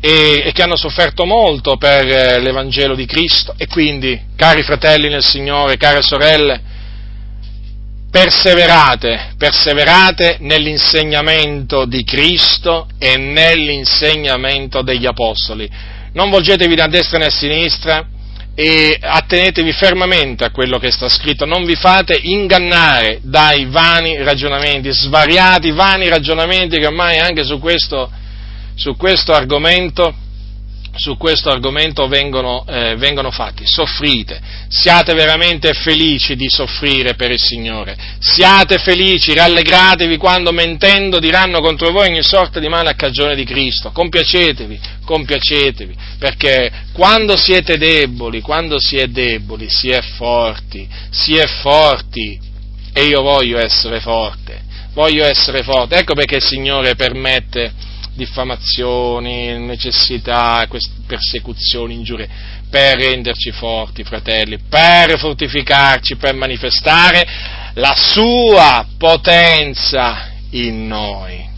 e, e che hanno sofferto molto per eh, l'Evangelo di Cristo. E quindi, cari fratelli nel Signore, care sorelle, perseverate, perseverate nell'insegnamento di Cristo e nell'insegnamento degli Apostoli. Non volgetevi da destra né a sinistra e attenetevi fermamente a quello che sta scritto, non vi fate ingannare dai vani ragionamenti, svariati vani ragionamenti che ormai anche su questo, su questo argomento su questo argomento vengono, eh, vengono, fatti. Soffrite, siate veramente felici di soffrire per il Signore, siate felici, rallegratevi quando mentendo diranno contro voi ogni sorta di male a cagione di Cristo, compiacetevi, compiacetevi, perché quando siete deboli, quando si è deboli, si è forti, si è forti, e io voglio essere forte, voglio essere forte, ecco perché il Signore permette diffamazioni, necessità, persecuzioni, ingiurie, per renderci forti, fratelli, per fortificarci, per manifestare la sua potenza in noi.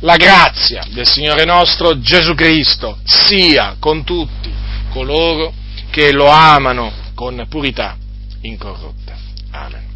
La grazia del Signore nostro Gesù Cristo sia con tutti coloro che lo amano con purità incorrotta. Amen.